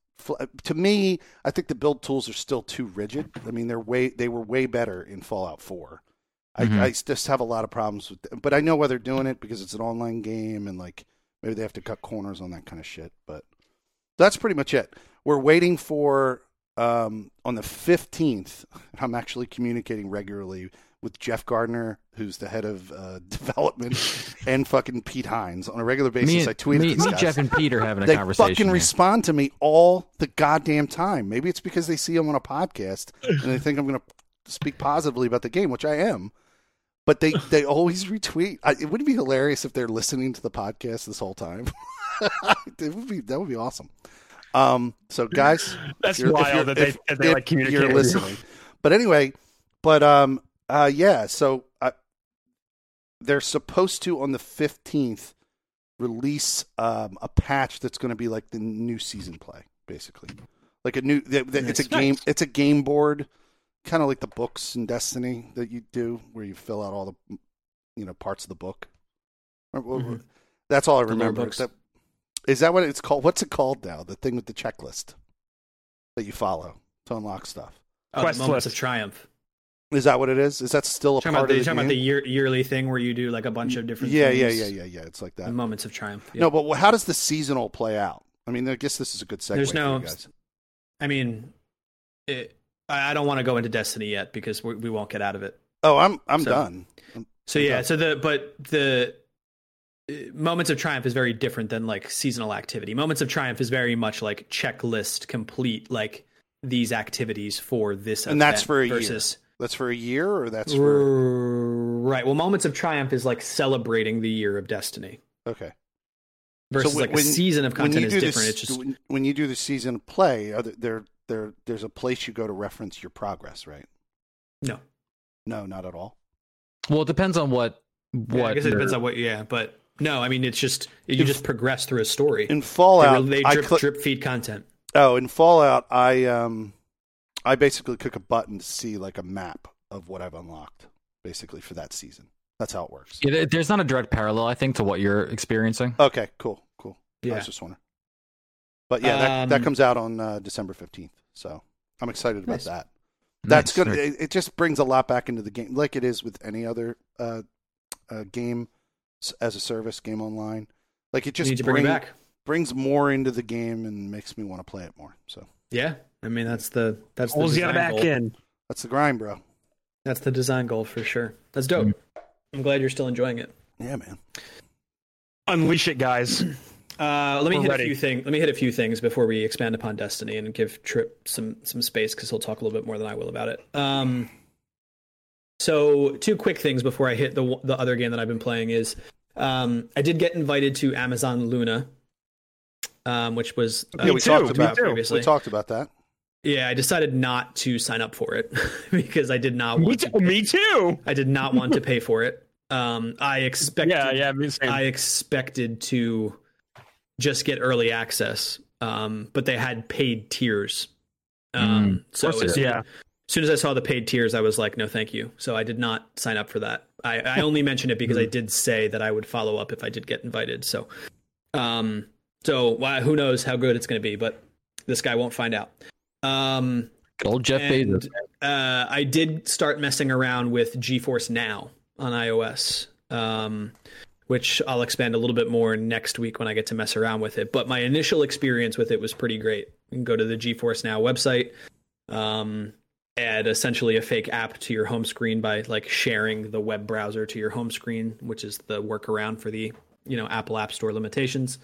to me, I think the build tools are still too rigid. I mean, they're way they were way better in Fallout 4. Mhm. I, I just have a lot of problems with it, but I know why they're doing it because it's an online game and like maybe they have to cut corners on that kind of shit. But that's pretty much it. We're waiting for um, on the fifteenth. I'm actually communicating regularly with Jeff Gardner, who's the head of uh, development, and fucking Pete Hines on a regular basis. me, I tweet me, at these me, guys. Jeff, and Pete are having a they conversation. fucking here. respond to me all the goddamn time. Maybe it's because they see I'm on a podcast and they think I'm going to speak positively about the game, which I am. But they, they always retweet. I, it would be hilarious if they're listening to the podcast this whole time. it would be that would be awesome. Um, so guys, That's if you're- wild that they, if- that they if like communicate. You're listening, but anyway, but um, uh, yeah. So uh, they're supposed to on the fifteenth release um a patch that's going to be like the new season play, basically, like a new. The, the, it's a game. It's a game board, kind of like the books in Destiny that you do, where you fill out all the, you know, parts of the book. Or- or- Mhm. That's all I remember. books. That, is that what it's called? What's it called now? The thing with the checklist that you follow to unlock stuff. Oh, the Quest moments list. of triumph. Is that what it is? Is that still a Talking part the, of the talking about the year, yearly thing where you do like a bunch of different yeah, things. yeah, yeah, yeah, yeah. It's like The that. moments of triumph. yeah. No, but how does the seasonal play out? I mean, I guess this is a good segue There's no-. I mean, it, I don't want to go into Destiny yet because we, we won't get out of it. Oh, I'm I'm So- done. So yeah, Okay. so the but the uh, moments of triumph is very different than like seasonal activity. Moments of triumph is very much like checklist complete, like these activities for this, And that's for a year. Versus That's for a year, or that's for right. Well, moments of triumph is like celebrating the year of Destiny okay. versus when- like when- a season of When content is different. this, It's just when, when you do the season of play, are there, there there there's a place you go to reference your progress, right? no. No, not at all. Well, it depends on what Yeah, I what guess it depends on what. Yeah, but no, I mean it's just you just progress through a story. In Fallout, really- they I drip, cli- drip feed content. oh, in Fallout, I um, I basically click a button to see like a map of what I've unlocked, basically for that season. That's how it works. Yeah, there's not a direct parallel, I think, to what you're experiencing. Okay, cool, cool. I Yeah. was just wondering. But yeah, that, that Um, comes out on uh, December fifteenth, so I'm excited about Nice. that. That's Nice. good. It, it just brings a lot back into the game, like it is with any other uh, uh, game as a service, game online. Like it You just need to bring bring- it back. brings more into the game and makes me want to play it more. So Yeah, I mean that's the that's the Pulls you design back goal. in. that's the grind, bro. That's the design goal for sure. That's dope. I'm glad you're still enjoying it. Yeah, man. Unleash it, guys. Uh, let me We're hit ready. a few things. Let me hit a few things before we expand upon Destiny and give Trip some some space because he'll talk a little bit more than I will about it. Um, so two quick things before I hit the the other game that I've been playing is um, I did get invited to Amazon Luna, um, which was uh, Yeah, we talked about previously. we talked about that. Yeah, I decided not to sign up for it because I did not Me want too. to. Me too. I did not want to pay for it. Um, I expected. Yeah, yeah. Me same. I expected to just get early access, um, but they had paid tiers. Um, so as soon, yeah. as soon as I saw the paid tiers, I was like, no, thank you. So I did not sign up for that. I, I only mentioned it because I did say that I would follow up if I did get invited. So, um, so why, who knows how good it's going to be, but this guy won't find out. Um, Good old Jeff and, Bezos. uh, I did start messing around with GeForce Now on iOS, um, which I'll expand a little bit more next week when I get to mess around with it. But my initial experience with it was pretty great. You can go to the GeForce Now website, um, add essentially a fake app to your home screen by like sharing the web browser to your home screen, which is the workaround for the you know Apple App Store limitations.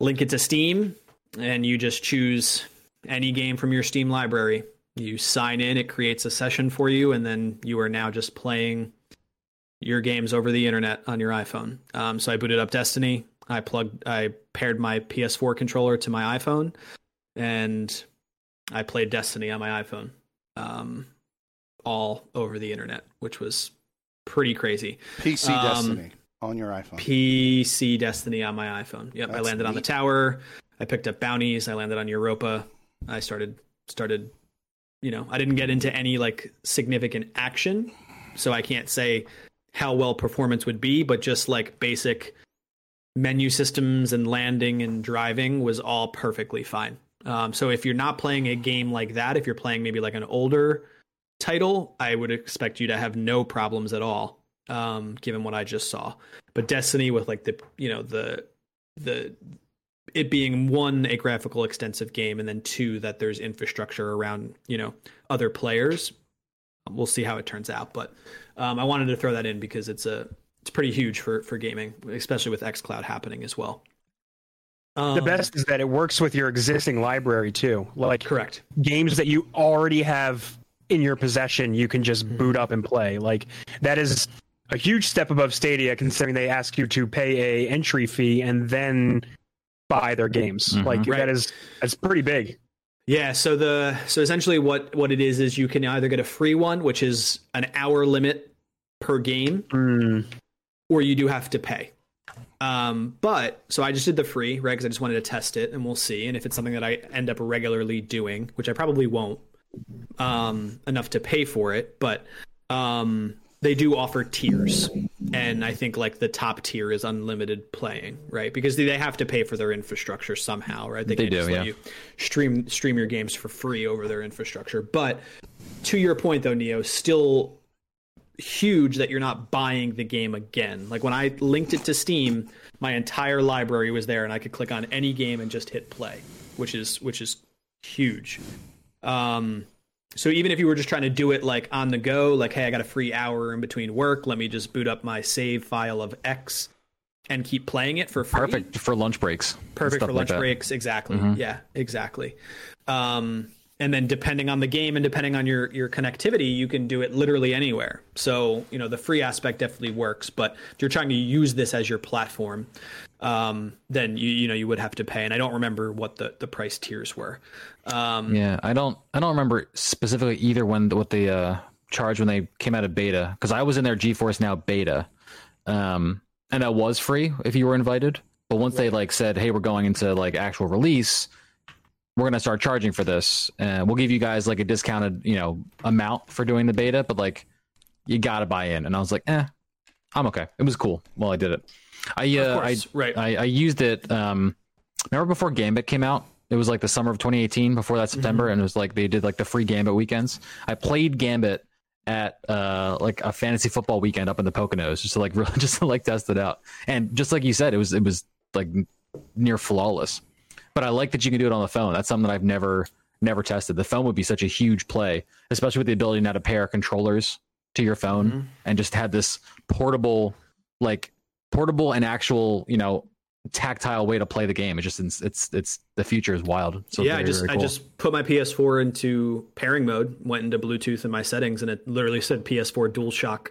Link it to Steam, and you just choose any game from your Steam library. You sign in, it creates a session for you, and then you are now just playing your games over the internet on your iPhone. Um, so I booted up Destiny. I plugged, I paired my PS4 controller to my iPhone, and I played Destiny on my iPhone, um, all over the internet, which was pretty crazy. PC Um, Destiny on your iPhone. PC Destiny on my iPhone. Yep, I That's landed on the tower. I picked up bounties. I landed on Europa. I started started. You know, I didn't get into any like significant action, so I can't say how well performance would be. But just like basic menu systems and landing and driving was all perfectly fine. Um, so if you're not playing a game like that, if you're playing maybe like an older title, I would expect you to have no problems at all, um, given what I just saw. But Destiny, with like the you know the the it being one a graphical extensive game, and then two that there's infrastructure around you know other players. We'll see how it turns out, but um, I wanted to throw that in because it's a it's pretty huge for for gaming, especially with XCloud happening as well. Um, The best is that it works with your existing library too. Like correct. games that you already have in your possession, you can just boot up and play. Like that is a huge step above Stadia, considering they ask you to pay a entry fee and then buy their games. Mhm. Like Right. that is that's pretty big. Yeah, so the so essentially what what it is is you can either get a free one, which is an hour limit per game, Mm, or you do have to pay. Um, but so I just did the free, right? Because I just wanted to test it, and we'll see. And if it's something that I end up regularly doing, which I probably won't, um, enough to pay for it, but um, they do offer tiers, and I think like the top tier is unlimited playing, right? Because they have to pay for their infrastructure somehow, right? They can't do, just let yeah. you stream stream your games for free over their infrastructure. But to your point, though, Neo, still huge that you're not buying the game again. Like when I linked it to Steam, my entire library was there, and I could click on any game and just hit play, which is which is huge. Um, so even if you were just trying to do it like on the go, like hey, I got a free hour in between work, let me just boot up my save file of X and keep playing it for free Perfect for lunch breaks. perfect for like lunch that. breaks exactly Mhm. yeah exactly um, and then depending on the game and depending on your your connectivity you can do it literally anywhere so you know the free aspect definitely works but if you're trying to use this as your platform um, then you you know you would have to pay and i don't remember what the the price tiers were um, Yeah, I don't. I don't remember specifically either when what they uh, charged when they came out of beta because I was in their GeForce Now beta, um, and that was free if you were invited. But once they like said, "Hey, we're going into like actual release," we're gonna start charging for this. and we'll give you guys like a discounted, you know, amount for doing the beta, but like you gotta buy in. And I was like, eh, I'm okay. It was cool well I did it. I uh, I right. I, I used it. Um, remember before Gambit came out? It was like the summer of 2018. Before that September, and it was like they did like the free Gambit weekends. I played Gambit at uh like a fantasy football weekend up in the Poconos just to like really just to like test it out. And just like you said, it was it was like near flawless. But I like that you can do it on the phone. That's something that I've never never tested. The phone would be such a huge play, especially with the ability now to pair controllers to your phone Mhm. and just have this portable like portable and actual, you know, tactile way to play the game. It's just it's it's, it's the future is wild. So yeah, very, I just very I just put my PS4 into pairing mode, went into Bluetooth in my settings, and it literally said PS4 DualShock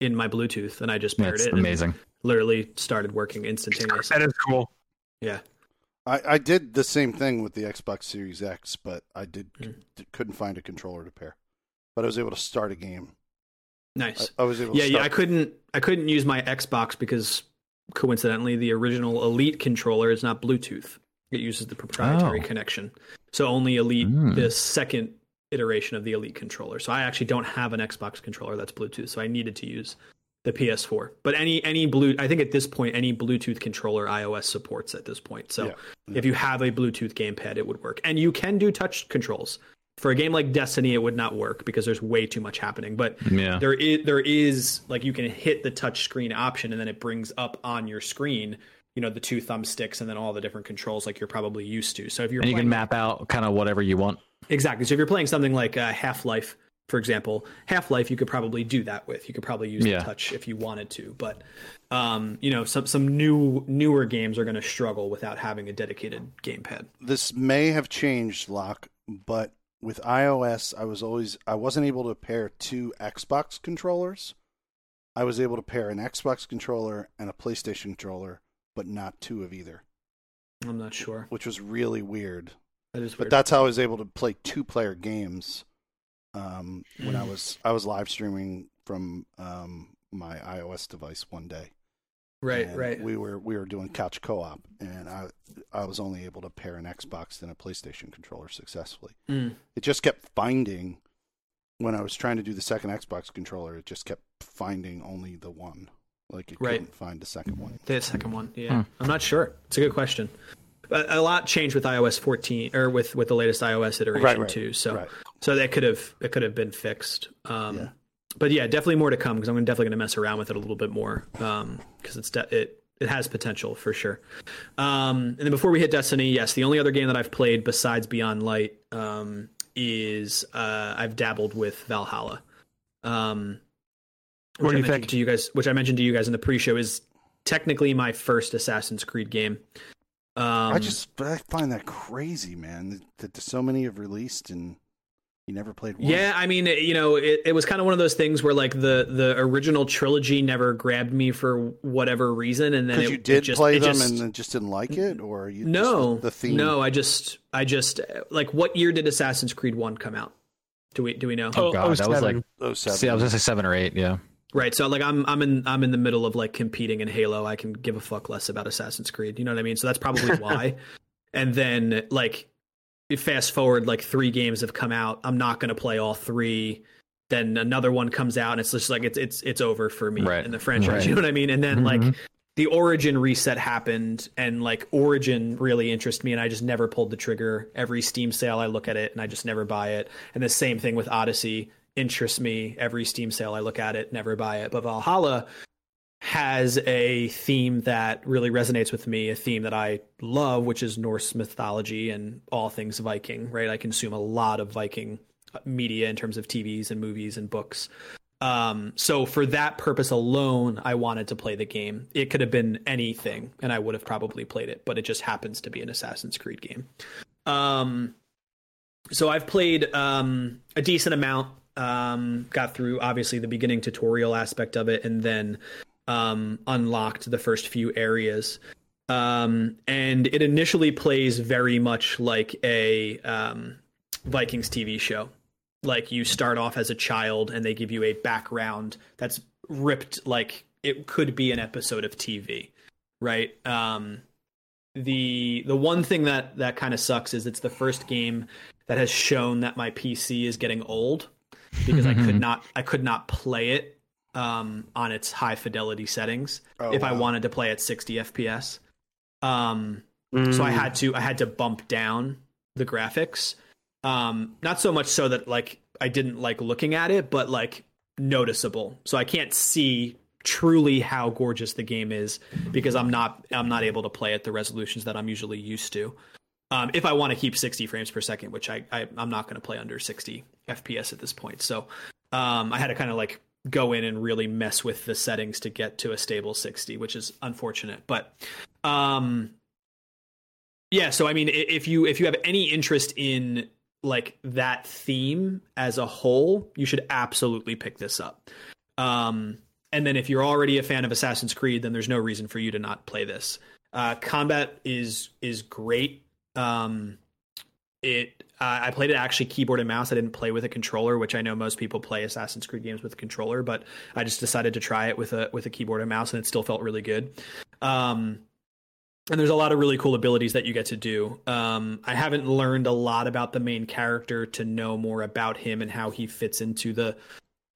in my Bluetooth, and I just paired that's it. and amazing. literally started working instantaneously. That is cool. Yeah, I, I did the same thing with the Xbox Series X, but I did Mm. couldn't find a controller to pair. But I was able to start a game. Nice. I was able. yeah, to yeah. start, I couldn't I couldn't use my Xbox because coincidentally the original Elite controller is not Bluetooth. It uses the proprietary Oh. connection. So only Elite, Hmm. the second iteration of the Elite controller. So I actually don't have an Xbox controller that's Bluetooth. So I needed to use the PS4. But any any blue I think at this point any Bluetooth controller iOS supports at this point. So Yeah. if you have a Bluetooth gamepad, it would work. And you can do touch controls. For a game like Destiny, it would not work because there's way too much happening. But Yeah. there is there is like you can hit the touch screen option and then it brings up on your screen you know the two thumbsticks and then all the different controls like you're probably used to so if you're and you playing, can map out kind of whatever you want. exactly so if you're playing something like uh, half-life for example half-life you could probably do that with you could probably use Yeah. the touch if you wanted to but um, you know some some new newer games are going to struggle without having a dedicated gamepad this may have changed, Lock, but with iOS, I was always I wasn't able to pair two Xbox controllers. I was able to pair an Xbox controller and a PlayStation controller, but not two of either, i'm not sure which was really weird. that is weird. But that's how I was able to play two player games um, when Mm. I was I was live streaming from um, my iOS device one day. right And right We were we were doing couch co-op, and I I was only able to pair an Xbox and a PlayStation controller successfully. Mm. It just kept finding when I was trying to do the second Xbox controller. It just kept finding only the one. Like it Right. couldn't find the second one. The second one, yeah. Hmm. I'm not sure. It's a good question. A, a lot changed with iOS 14 or with with the latest iOS iteration Right, right, too. So right. So that could have that could have been fixed. Um, Yeah. But yeah, definitely more to come because I'm definitely going to mess around with it a little bit more because it's de- it it has potential for sure. Um, and then before we hit Destiny, yes, the only other game that I've played besides Beyond Light um, is uh, I've dabbled with Valhalla. Um, What do I you mentioned think? To you guys, which I mentioned to you guys in the pre-show, is technically my first Assassin's Creed game. Um, I just I find that crazy, man. That, that so many have released and you never played one. Yeah, I mean, you know, it, it was kind of one of those things where like the the original trilogy never grabbed me for whatever reason, and then it, you did it just, play it them just- and then just didn't like it, or you no, just, the theme. no, I just, I just like, what year did Assassin's Creed One come out? Do we do we know? Oh, oh God, that was 07. like- Oh, seven. See, I was gonna say seven or eight. Yeah. Right, so like I'm I'm in I'm in the middle of like competing in Halo. I can give a fuck less about Assassin's Creed. You know what I mean? So that's probably why. and then like you fast forward like three games have come out. I'm not going to play all three. Then another one comes out and it's just like it's it's it's over for me Right. in the franchise. Right. You know what I mean? And then like Mhm. the Origin reset happened and like Origin really interests me and I just never pulled the trigger. Every Steam sale I look at it and I just never buy it. And the same thing with Odyssey interests me. Every Steam sale I look at it, never buy it. But Valhalla has a theme that really resonates with me, a theme that I love, which is Norse mythology and all things Viking, right? I consume a lot of Viking media in terms of TVs and movies and books. Um, so for that purpose alone, I wanted to play the game. It could have been anything, and I would have probably played it, but it just happens to be an Assassin's Creed game. Um, so I've played um, a decent amount. Um, got through obviously the beginning tutorial aspect of it, and then um, unlocked the first few areas. Um, and it initially plays very much like a um, Vikings TV show. Like you start off as a child, and they give you a background that's ripped like it could be an episode of TV, right? Um, the the one thing that that kind of sucks is it's the first game that has shown that my PC is getting old because I could not I could not play it um, on its high fidelity settings Oh, if I wanted to play at 60 FPS. Um, so I Mm. had to I had to bump down the graphics. Um, not so much so that like I didn't like looking at it, but like noticeable. So I can't see truly how gorgeous the game is because I'm not I'm not able to play at the resolutions that I'm usually used to. Um, if I want to keep 60 frames per second, which I, I I'm not going to play under 60 FPS at this point. So um, I had to kind of like go in and really mess with the settings to get to a stable 60, which is unfortunate. But um, yeah, so I mean, if you if you have any interest in like that theme as a whole, you should absolutely pick this up. Um, and then if you're already a fan of Assassin's Creed, then there's no reason for you to not play this. Uh, combat is is great. Um, it uh, I played it actually keyboard and mouse. I didn't play with a controller, which I know most people play Assassin's Creed games with a controller, but I just decided to try it with a with a keyboard and mouse, and it still felt really good. Um, and there's a lot of really cool abilities that you get to do. Um, I haven't learned a lot about the main character to know more about him and how he fits into the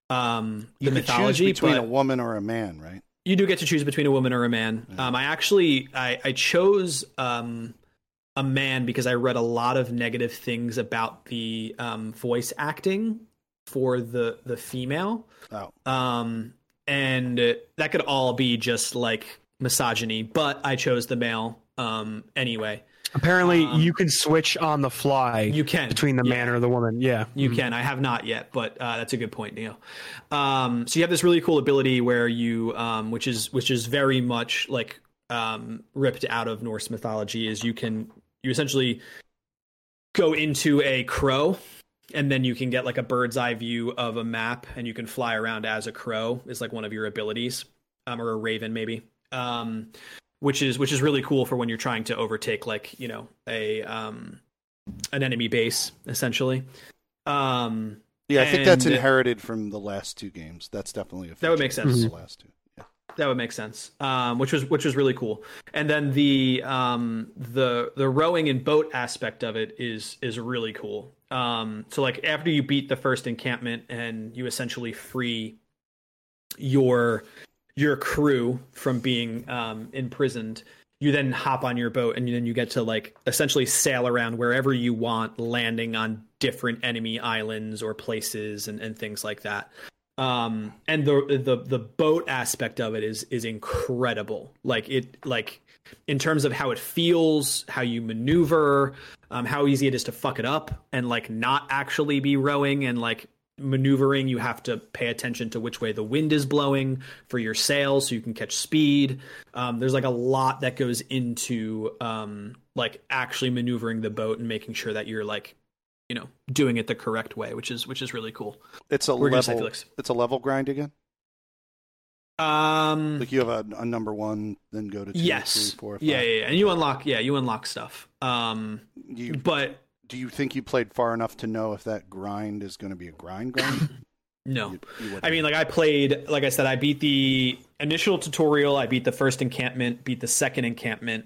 um, You the mythology. choose between a woman or a man, right? you do get to choose between a woman or a man. Um, I actually I, I chose um, a man because I read a lot of negative things about the um, voice acting for the the female, Oh, um, and that could all be just like misogyny. But I chose the male um, anyway. Apparently, Um, you can switch on the fly You can between the yeah. man or the woman. Yeah, You can. I have not yet, but uh, that's a good point, Neil. Um, so you have this really cool ability where you, um, which is which is very much like um, ripped out of Norse mythology, is you can you essentially go into a crow, and then you can get like a bird's eye view of a map, and you can fly around as a crow. Is like one of your abilities, um, or a raven maybe. Um, which is which is really cool for when you're trying to overtake like you know a um, an enemy base essentially. Um, yeah. I think that's inherited from the last two games. That's definitely a That would make sense. from The last two. That would make sense. Um, which was which was really cool. And then the um, the the rowing and boat aspect of it is is really cool. Um, so like after you beat the first encampment and you essentially free your your crew from being um, imprisoned, you then hop on your boat and then you get to like essentially sail around wherever you want, landing on different enemy islands or places and, and things like that. Um, and the the the boat aspect of it is is incredible. Like it like in terms of how it feels, how you maneuver, um, how easy it is to fuck it up and like not actually be rowing and like maneuvering you have to pay attention to which way the wind is blowing for your sails so you can catch speed um, there's like a lot that goes into um, like actually maneuvering the boat and making sure that you're like you know doing it the correct way which is which is really cool It's a We're level. It's a level grind again. um Like you have a, a number one, then go to two, yes three, four, five. yeah, yeah yeah and you unlock yeah you unlock stuff um You, but do you think you played far enough to know if that grind is going to be a grind grind? no You- you. I mean, like I played, like I said, I beat the initial tutorial, I beat the first encampment, beat the second encampment,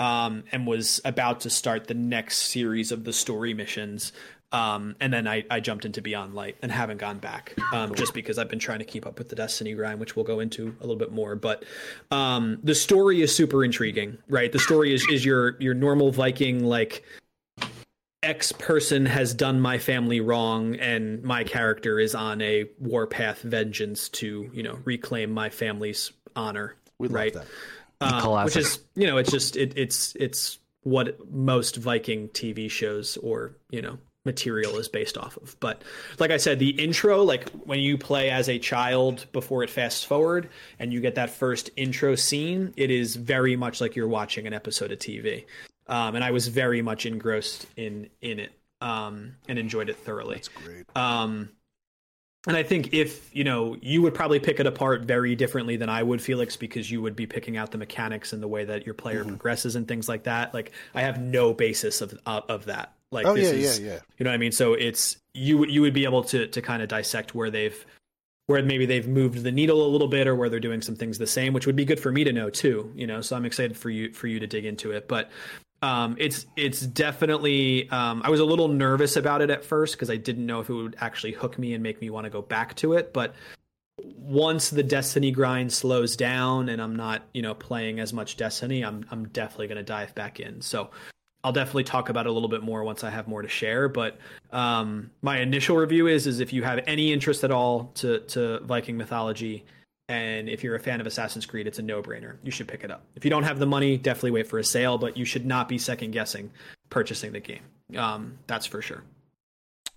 um, and was about to start the next series of the story missions. Um, and then I, I jumped into Beyond Light and haven't gone back, um, just because I've been trying to keep up with the Destiny grind, which we'll go into a little bit more. But um, the story is super intriguing, right? The story is is your your normal Viking like X person has done my family wrong, and my character is on a warpath vengeance to, you know, reclaim my family's honor. we love right. That. Um, which is, you know, it's just it, it's it's what most Viking TV shows or you know material is based off of. But like I said, the intro, like when you play as a child before it fast forward and you get that first intro scene, it is very much like you're watching an episode of TV. Um, and I was very much engrossed in in it um, and enjoyed it thoroughly. That's great. Um, and I think if you know, you would probably pick it apart very differently than I would, Felix, because you would be picking out the mechanics and the way that your player Mm-hmm. progresses and things like that. Like I have no basis of uh, of that. Like Oh this yeah, is, yeah, yeah. you know what I mean? So it's you would you would be able to to kind of dissect where they've where maybe they've moved the needle a little bit or where they're doing some things the same, which would be good for me to know too. You know, so I'm excited for you for you to dig into it. But um, it's it's definitely um, I was a little nervous about it at first because I didn't know if it would actually hook me and make me want to go back to it. But once the Destiny grind slows down and I'm not you know playing as much Destiny, I'm I'm definitely going to dive back in. So I'll definitely talk about it a little bit more once I have more to share. But um, my initial review is is if you have any interest at all to to Viking mythology, and if you're a fan of Assassin's Creed, it's a no brainer. You should pick it up. If you don't have the money, definitely wait for a sale. But you should not be second guessing purchasing the game. Um, that's for sure.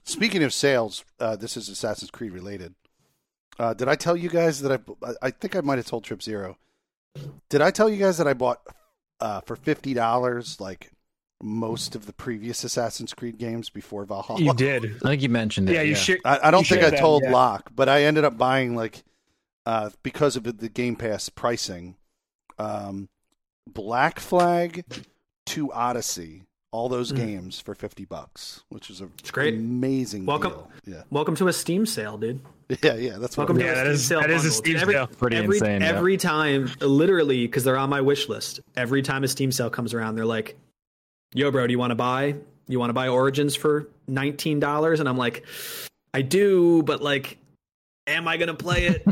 Speaking of sales, uh, this is Assassin's Creed related. Uh, did I tell you guys that I? I think I might have told Trip Zero. Did I tell you guys that I bought uh, for fifty dollars like most of the previous Assassin's Creed games before Valhalla? You did. I think you mentioned it. Yeah, you should. I, I don't you think I shared that, told yeah. Locke, but I ended up buying like uh, because of the Game Pass pricing, um, Black Flag to Odyssey, all those Mm. games for fifty bucks, which is a It's great. amazing Welcome. deal. Yeah, Welcome to a Steam sale, dude. yeah, yeah. That's Welcome it to Yeah, was. a that Steam is- sale that is a bundle. Steam every, sale. Pretty every, insane, yeah. Every time, literally, because they're on my wish list. Every time a Steam sale comes around, they're like, "Yo, bro, do you want to buy? You want to buy Origins for nineteen dollars?" And I'm like, "I do, but like, am I gonna play it?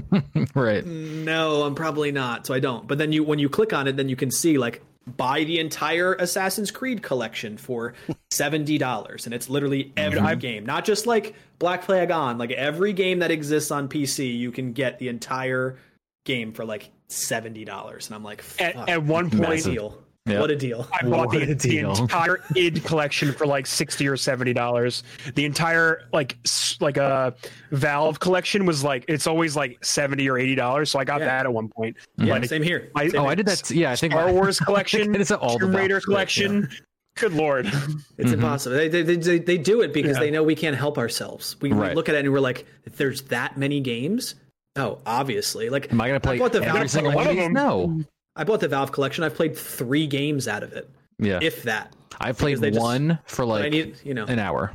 right. no, I'm probably not. So I don't. But then you, when you click on it, then you can see like." Buy the entire Assassin's Creed collection for seventy dollars, and it's literally every game, not just like Black Flag on. Like every game that exists on PC, you can get the entire game for like seventy dollars, and I'm like, At, fuck, at one point, deal! Yeah. What a deal! I bought the, the entire id collection for like sixty or seventy dollars. The entire like like a Valve collection was like it's always like seventy or eighty dollars. So I got Yeah. that at one point. Yeah, Like, same here. I- Same Oh, here. I did that. Yeah, I think Star Wars collection, It's all the Tomb Raider Valve stuff, yeah. collection. Good lord. It's mm-hmm. impossible. They, they, they, they do it because Yeah. they know we can't help ourselves. We, we look at it and we're like, there's that many games. Oh, obviously. Like, Am I going to play bought the every Valve single one one of of them. No. I bought the Valve collection. I've played three games out of it, Yeah. if that. I played they just- one for But I like need, you know, an hour.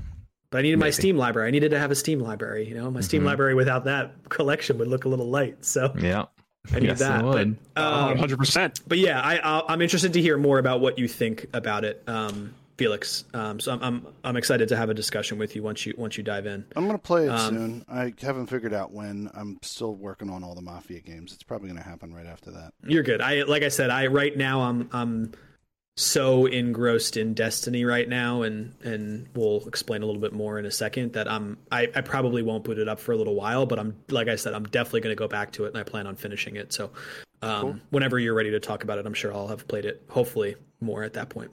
but I needed my. Steam library. I needed to have a Steam library. You know, my Steam library without that collection would look a little light. So Yeah. I need Yes, it that. But, um, hundred percent. but yeah, I, I, am interested to hear more about what you think about it, um, Felix. Um, so I'm, I'm I'm excited to have a discussion with you once you once you dive in. I'm gonna play it Um, soon. I haven't figured out when. I'm still working on all the Mafia games. It's probably gonna happen right after that. You're good. I like I said, I right now I'm I'm so engrossed in Destiny right now and and we'll explain a little bit more in a second that I'm I, I probably won't boot it up for a little while, but I'm like I said, I'm definitely gonna go back to it and I plan on finishing it. So um, whenever you're ready to talk about it, I'm sure I'll have played it hopefully more at that point.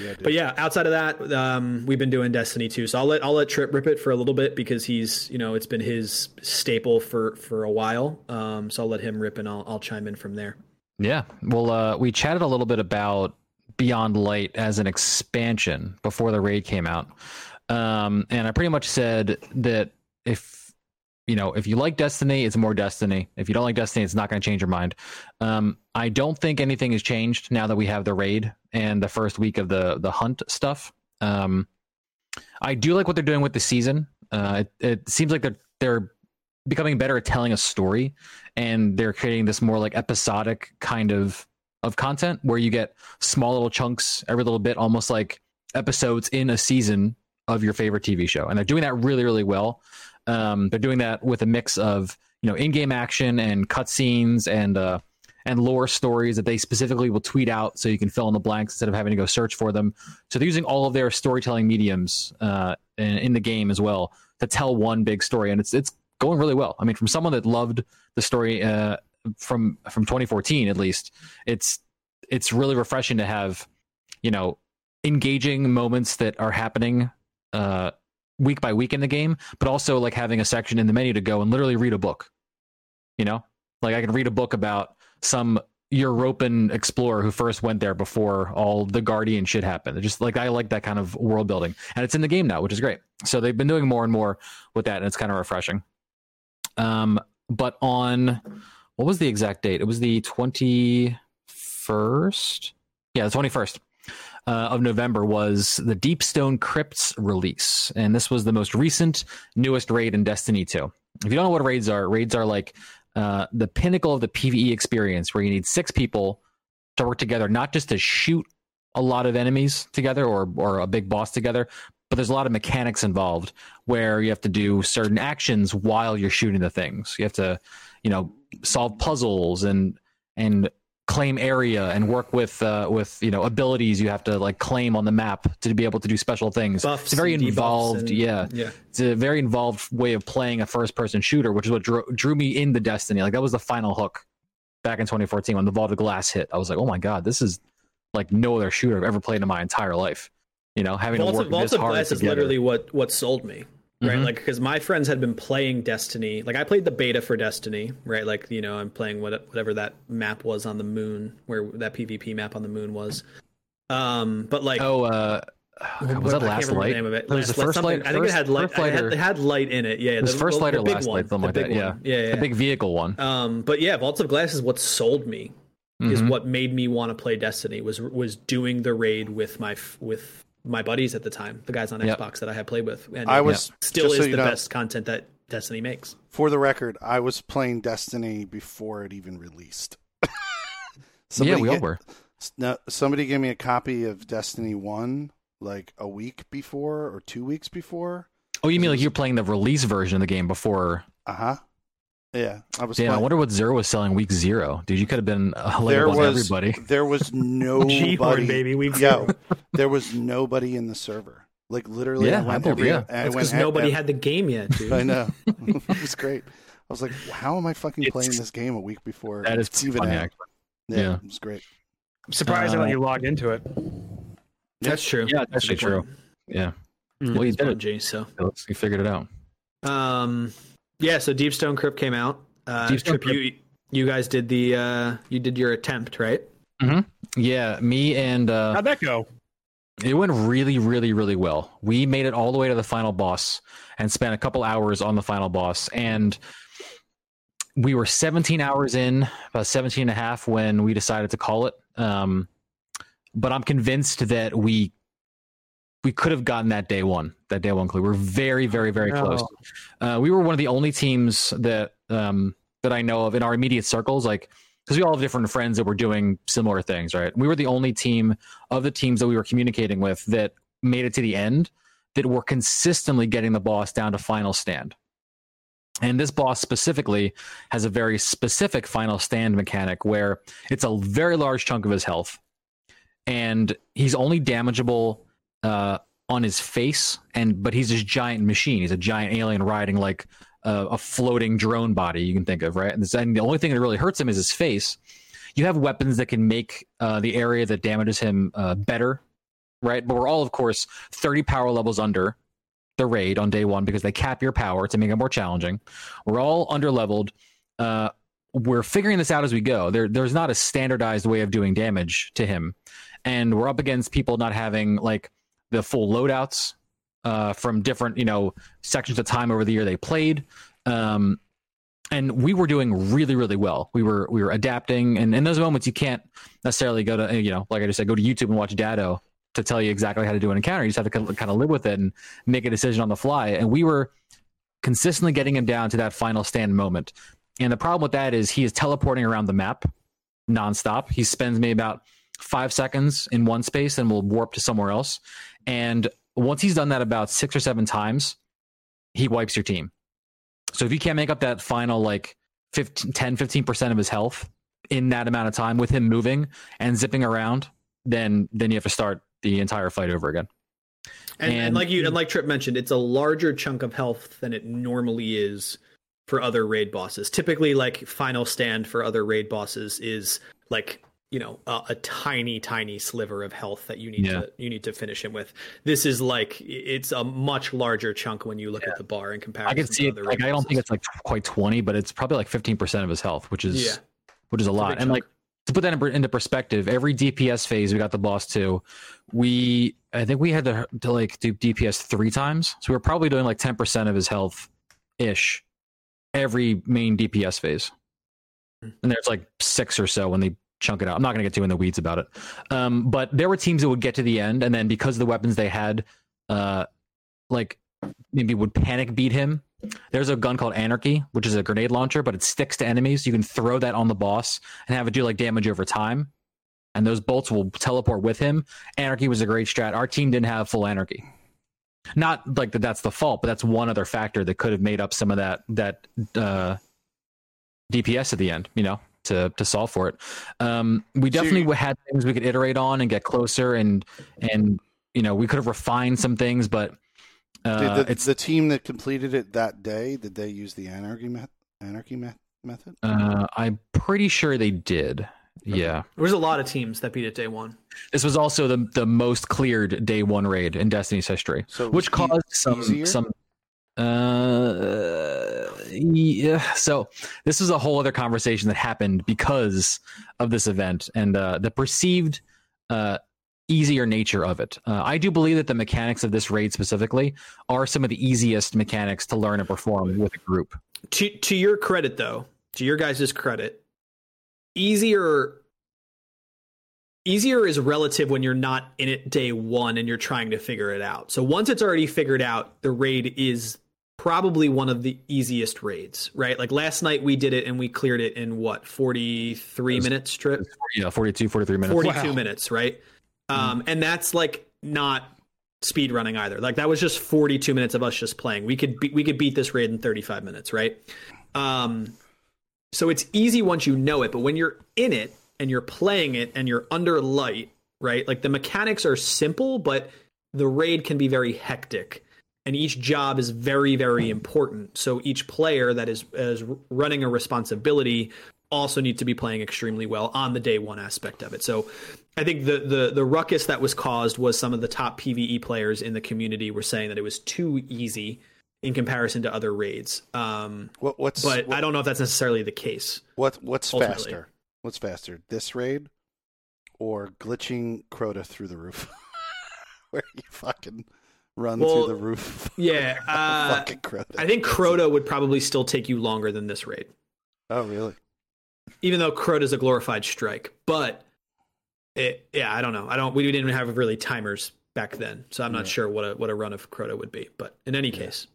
Yeah. But yeah, outside of that, um, we've been doing Destiny too. So I'll let I'll let Trip rip it for a little bit because he's you know it's been his staple for for a while. Um, so I'll let him rip and I'll I'll chime in from there. Yeah. Well, uh, we chatted a little bit about Beyond Light as an expansion before the raid came out. Um, and I pretty much said that if you know, if you like Destiny, it's more Destiny. If you don't like Destiny, it's not going to change your mind. Um, I don't think anything has changed now that we have the raid and the first week of the the hunt stuff. Um, I do like what they're doing with the season. Uh, it, it seems like they're they're becoming better at telling a story, and they're creating this more like episodic kind of of content where you get small little chunks every little bit, almost like episodes in a season of your favorite TV show, and they're doing that really really well. Um, they're doing that with a mix of you know in-game action and cutscenes and uh, and lore stories that they specifically will tweet out so you can fill in the blanks instead of having to go search for them. So they're using all of their storytelling mediums uh, in, in the game as well to tell one big story, and it's it's going really well. I mean, from someone that loved the story uh, from from 2014 at least, it's it's really refreshing to have you know engaging moments that are happening uh, week by week in the game, but also like having a section in the menu to go and literally read a book. You know, like I can read a book about some European explorer who first went there before all the Guardian shit happened. Just like I like that kind of world building, and it's in the game now, which is great. So they've been doing more and more with that, and it's kind of refreshing. Um, but on what was the exact date? It was the twenty first. Yeah, the twenty first uh, of November was the Deepstone Crypts release, and this was the most recent, newest raid in Destiny 2. if you don't know what raids are, raids are like uh, the pinnacle of the PVE experience, where you need six people to work together, not just to shoot a lot of enemies together or or a big boss together, but there's a lot of mechanics involved where you have to do certain actions while you're shooting the things. You have to, you know, solve puzzles and and claim area and work with uh, with you know abilities you have to like claim on the map to be able to do special things. Buffs it's a very involved, and- yeah, Yeah. it's a very involved way of playing a first person shooter, which is what drew, drew me into Destiny. Like that was the final hook back in 2014 when the Vault of Glass hit. I was like, oh my god, this is like no other shooter I've ever played in my entire life. You know, having Vault to of, work Vault this of hard Glass is literally what what sold me. Right, Mhm. like because my friends had been playing Destiny. Like I played the beta for Destiny, right? Like you know, I'm playing what, whatever that map was on the moon, where that PvP map on the moon was. Um, but like, Oh, uh, what- was that Last Light? the name of it. It was the first light. I think it had light. It, had, it had light in it. Yeah, was the, first light or last one, light, something like that. Yeah, one. yeah, yeah. the big vehicle one. Um, but yeah, Vaults of Glass is what sold me. Is Mhm. what made me want to play Destiny. Was was doing the raid with my with my buddies at the time, the guys on Yep. Xbox that I had played with, and I it was still is so the know, best content that Destiny makes. For the record, I was playing Destiny before it even released. yeah, Somebody we all were. No, somebody gave me a copy of Destiny One like a week before or two weeks before. Oh, you mean like you're playing the release version of the game before? Uh huh. Yeah, I was. Damn, I wonder what Zero was selling week zero, dude. You could have been a leg there above was everybody. there was G-Horn, nobody. baby, we Yo, there was nobody in the server. Like literally, Yeah, I I went believe- every. yeah. I That's because nobody ev- had the game yet, dude. I know. it was great. I was like, how am I fucking It's- playing this game a week before That is it's even funny, out? Yeah, Yeah. it was great. I'm surprised Uh, that you logged into it. That's true. Yeah, that's That's actually true. Yeah, Mm. well, you did it. PUBG, so You figured it out. um, yeah. So Deep Stone Crypt came out. Uh, Deep Stone Trip, you you guys did the uh, you did your attempt, right? Yeah, me and uh, How'd that go? It went really, really, really well. We made it all the way to the final boss and spent a couple hours on the final boss. And we were 17 hours in, about 17 and a half when we decided to call it. Um, but I'm convinced that we we could have gotten that day one, that day one clue. We're very, very, very No. close. Uh, we were one of the only teams that um, that I know of in our immediate circles, like because we all have different friends that were doing similar things, right? We were the only team of the teams that we were communicating with that made it to the end that were consistently getting the boss down to final stand. And this boss specifically has a very specific final stand mechanic where it's a very large chunk of his health. And he's only damageable uh, on his face, and but he's this giant machine. He's a giant alien riding like a, a floating drone body you can think of, right? And, this, and the only thing that really hurts him is his face. You have weapons that can make uh, the area that damages him uh, better, right? But we're all, of course, 30 power levels under the raid on day one because they cap your power to make it more challenging. We're all under leveled. Uh, we're figuring this out as we go. There, there's not a standardized way of doing damage to him, and we're up against people not having like the full loadouts uh, from different, you know, sections of time over the year they played. Um, and we were doing really, really well. We were we were adapting, and in those moments, you can't necessarily go to, you know, like I just said, go to YouTube and watch Datto to tell you exactly how to do an encounter. You just have to kind of live with it and make a decision on the fly. And we were consistently getting him down to that final stand moment. And the problem with that is he is teleporting around the map nonstop. He spends me about five seconds in one space and will warp to somewhere else. And once he's done that about six or seven times, he wipes your team. So if you can't make up that final like 15, 10, 15% of his health in that amount of time with him moving and zipping around, then then you have to start the entire fight over again. And, and, And- like you and like Trip mentioned, it's a larger chunk of health than it normally is for other raid bosses. Typically, like final stand for other raid bosses is like you know a, a tiny, tiny sliver of health that you need Yeah. to you need to finish him with. This is like it's a much larger chunk when you look at the bar in comparison. I can to see it. Like I don't think it's like quite twenty, but it's probably like fifteen percent of his health, which is Yeah. which is a lot. big And chunk. like to put that in, into perspective, every DPS phase we got the boss to, we I think we had to, to like do DPS three times, so we were probably doing like ten percent of his health ish every main DPS phase. Hmm. And there's like six or so when they chunk it out. I'm not going to get too in the weeds about it, um, but there were teams that would get to the end, and then because of the weapons they had, uh, like maybe would panic beat him there's a gun called Anarchy, which is a grenade launcher, but it sticks to enemies. You can throw that on the boss and have it do like damage over time, and those bolts will teleport with him. Anarchy was a great strat. Our team didn't have full Anarchy. Not like that. That's the fault, but that's one other factor that could have made up some of that that uh, DPS at the end. You know, to to solve for it. Um, we definitely you- had things we could iterate on and get closer, and and you know we could have refined some things, but uh, Did the, it's the team that completed it that day, did they use the anarchy met- anarchy met- method? uh, I'm pretty sure they did. Yeah, There was a lot of teams that beat it day one. this was also the the most cleared day one raid in Destiny's history, So which was e- caused some easier? some. Uh, yeah. So this was a whole other conversation that happened because of this event and uh, the perceived uh, easier nature of it. Uh, I do believe that the mechanics of this raid specifically are some of the easiest mechanics to learn and perform with a group. To to your credit, though, to your guys' credit, easier easier is relative when you're not in it day one and you're trying to figure it out. So once it's already figured out, the raid is probably one of the easiest raids, right? Like last night we did it and we cleared it in what 43 minutes trip. Yeah, 42, 43 minutes. 42 Wow. minutes, right? Um, and that's like not speed running either. Like that was just 42 minutes of us just playing. We could be- we could beat this raid in 35 minutes, right? Um, so it's easy once you know it, but when you're in it and you're playing it and you're under light, right? Like the mechanics are simple, but the raid can be very hectic. And each job is very, very important. So each player that is, is running a responsibility also needs to be playing extremely well on the day one aspect of it. So I think the, the the ruckus that was caused was some of the top PVE players in the community were saying that it was too easy in comparison to other raids. Um, What, what's but what, I don't know if that's necessarily the case. what what's ultimately. faster? What's faster, this raid or glitching Crota through the roof, where you fucking run Well, through the roof? Yeah, uh, fucking Crota. I think Crota would probably still take you longer than this raid, oh, really? even though Crota is a glorified strike. But it, yeah, I don't know. I don't. We didn't have really timers back then, so I'm not Yeah. sure what a what a run of Crota would be. But in any case,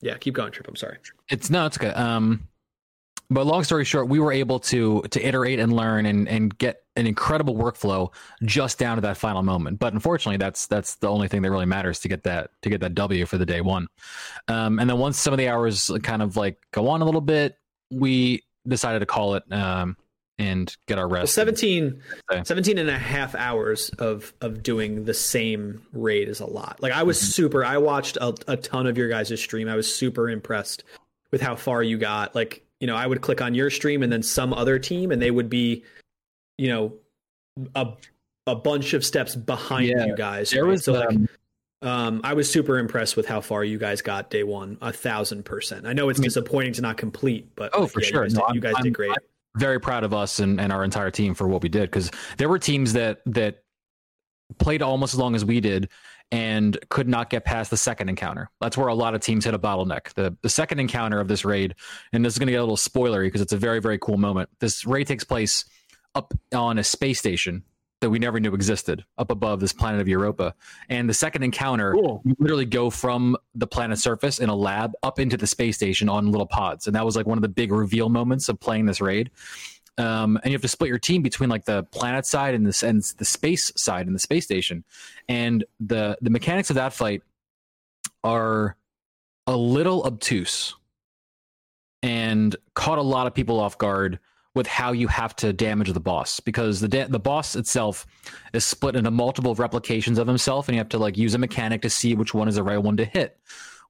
yeah, keep going, Trip. I'm sorry. It's no, it's good. Um, but long story short, we were able to to iterate and learn and and get an incredible workflow just down to that final moment. But unfortunately, that's that's the only thing that really matters to get that to get that W for the day one. Um, and then once some of the hours kind of like go on a little bit, we decided to call it um and get our Well, rest. 17, Okay. 17 and a half hours of of doing the same raid is a lot. Like I was Mm-hmm. super. I watched a, a ton of your guys' stream. I was super impressed with how far you got. Like you know, I would click on your stream and then some other team, and they would be, you know, a a bunch of steps behind Yeah, you guys. There right? was so like. um, Um, I was super impressed with how far you guys got day one, a thousand percent. I know it's I mean- disappointing to not complete, but Oh, like, for yeah, sure. You guys, No, did, I'm- you guys I'm- did great. very proud of us and, and our entire team for what we did because there were teams that that played almost as long as we did and could not get past the second encounter. That's where a lot of teams hit a bottleneck. The the second encounter of this raid, and this is going to get a little spoilery because it's a very very cool moment. This raid takes place up on a space station that we never knew existed up above this planet of Europa. And the second encounter, Cool. you literally go from the planet's surface in a lab up into the space station on little pods. And that was like one of the big reveal moments of playing this raid. Um, and you have to split your team between like the planet side and the and the space side and the space station. And the the mechanics of that fight are a little obtuse and caught a lot of people off guard with how you have to damage the boss because the da- the boss itself is split into multiple replications of himself and you have to like use a mechanic to see which one is the right one to hit.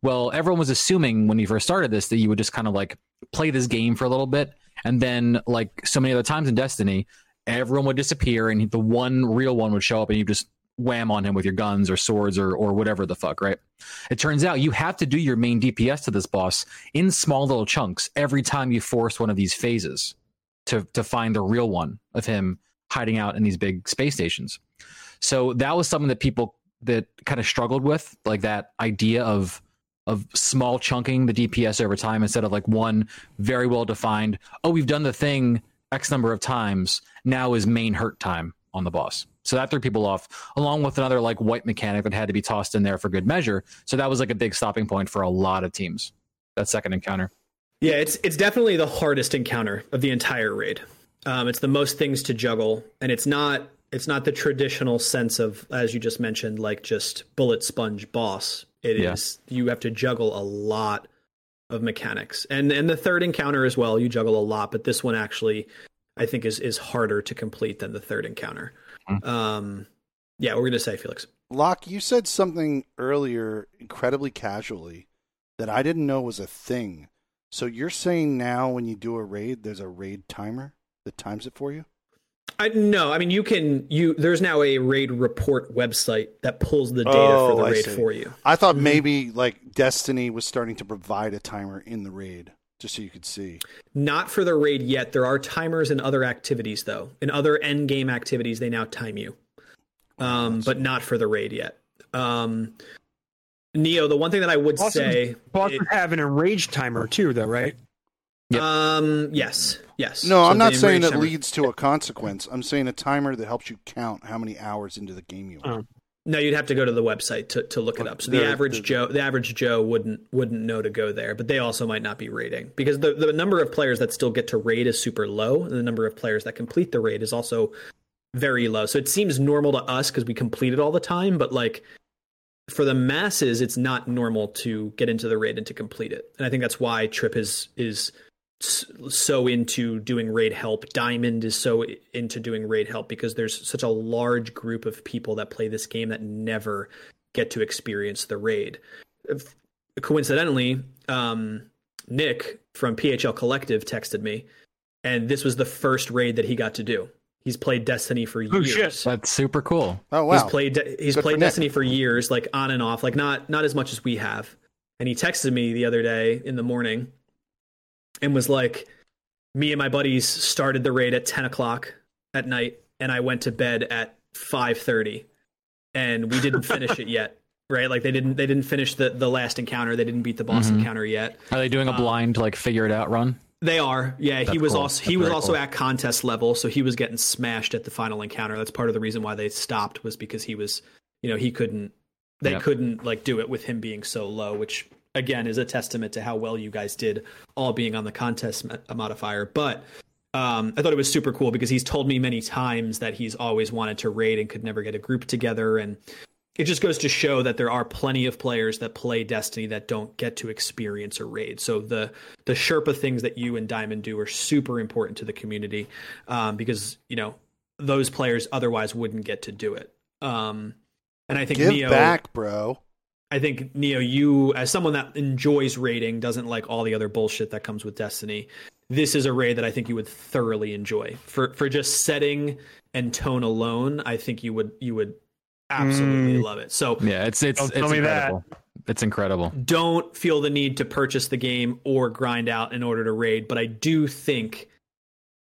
Well, everyone was assuming when you first started this that you would just kind of like play this game for a little bit and then like so many other times in Destiny, everyone would disappear and the one real one would show up and you just wham on him with your guns or swords or or whatever the fuck, right? It turns out you have to do your main DPS to this boss in small little chunks every time you force one of these phases to to find the real one of him hiding out in these big space stations. So that was something that people that kind of struggled with, like that idea of of small chunking the DPS over time instead of like one very well defined. Oh, we've done the thing X number of times. Now is main hurt time on the boss. So that threw people off, along with another like white mechanic that had to be tossed in there for good measure. So that was like a big stopping point for a lot of teams. that second encounter. Yeah, it's it's definitely the hardest encounter of the entire raid. Um, it's the most things to juggle, and it's not it's not the traditional sense of as you just mentioned, like just bullet sponge boss. It is Yeah. you have to juggle a lot of mechanics, and and the third encounter as well. You juggle a lot, but this one actually, I think, is is harder to complete than the third encounter. Mm. Um, yeah, we're gonna say, Felix. Locke, you said something earlier incredibly casually that I didn't know was a thing. So you're saying now when you do a raid, there's a raid timer that times it for you? I no, I mean you can you. There's now a raid report website that pulls the data Oh, for the raid for you. I thought Mhm. maybe like Destiny was starting to provide a timer in the raid just so you could see. Not for the raid yet. There are timers in other activities though. In other end game activities, they now time you, um, but not for the raid yet. Um, Neo, the one thing that I would Bosses- say, Bosses have an enraged timer too, though, right? Yep. um, yes, yes. No, I'm not saying enraged that timer- leads to a consequence. I'm saying a timer that helps you count how many hours into the game you are. Oh. No, you'd have to go to the website to, to look it up. So the there- average there- Joe, the average Joe wouldn't wouldn't know to go there, but they also might not be raiding because the the number of players that still get to raid is super low, and the number of players that complete the raid is also very low. So it seems normal to us because we complete it all the time, but like for the masses, it's not normal to get into the raid and to complete it. And I think that's why Trip is is s- so into doing raid help. Diamond is so into doing raid help because there's such a large group of people that play this game that never get to experience the raid. Coincidentally, um, Nick from PHL Collective texted me, and this was the first raid that he got to do. He's played Destiny for Oh, years. shit. That's super cool. Oh wow. He's played he's Good for played Nick. Destiny for years, like on and off, like not not as much as we have. And he texted me the other day in the morning and was like, "Me and my buddies started the raid at ten o'clock at night, and I went to bed at five thirty, and we didn't finish it yet." Right, like they didn't they didn't finish the the last encounter. They didn't beat the boss Mhm. encounter yet. Are they doing a Um, blind like figure it out run? They are, yeah. he was cool. also That's he was also cool. at contest level, so he was getting smashed at the final encounter. That's part of the reason why they stopped was because he was, you know, he couldn't, they Yep. couldn't like do it with him being so low, which again is a testament to how well you guys did, all being on the contest modifier. But um, I thought it was super cool because he's told me many times that he's always wanted to raid and could never get a group together and it just goes to show that there are plenty of players that play Destiny that don't get to experience a raid. So the the Sherpa things that you and Diamond do are super important to the community um, because you know those players otherwise wouldn't get to do it. Um, and I think Give Neo, back, bro. I think Neo, you as someone that enjoys raiding, doesn't like all the other bullshit that comes with Destiny. This is a raid that I think you would thoroughly enjoy for for just setting and tone alone. I think you would you would absolutely Mm. love it. So Yeah, it's it's Don't it's tell me that. incredible. It's incredible. don't feel the need to purchase the game or grind out in order to raid, but I do think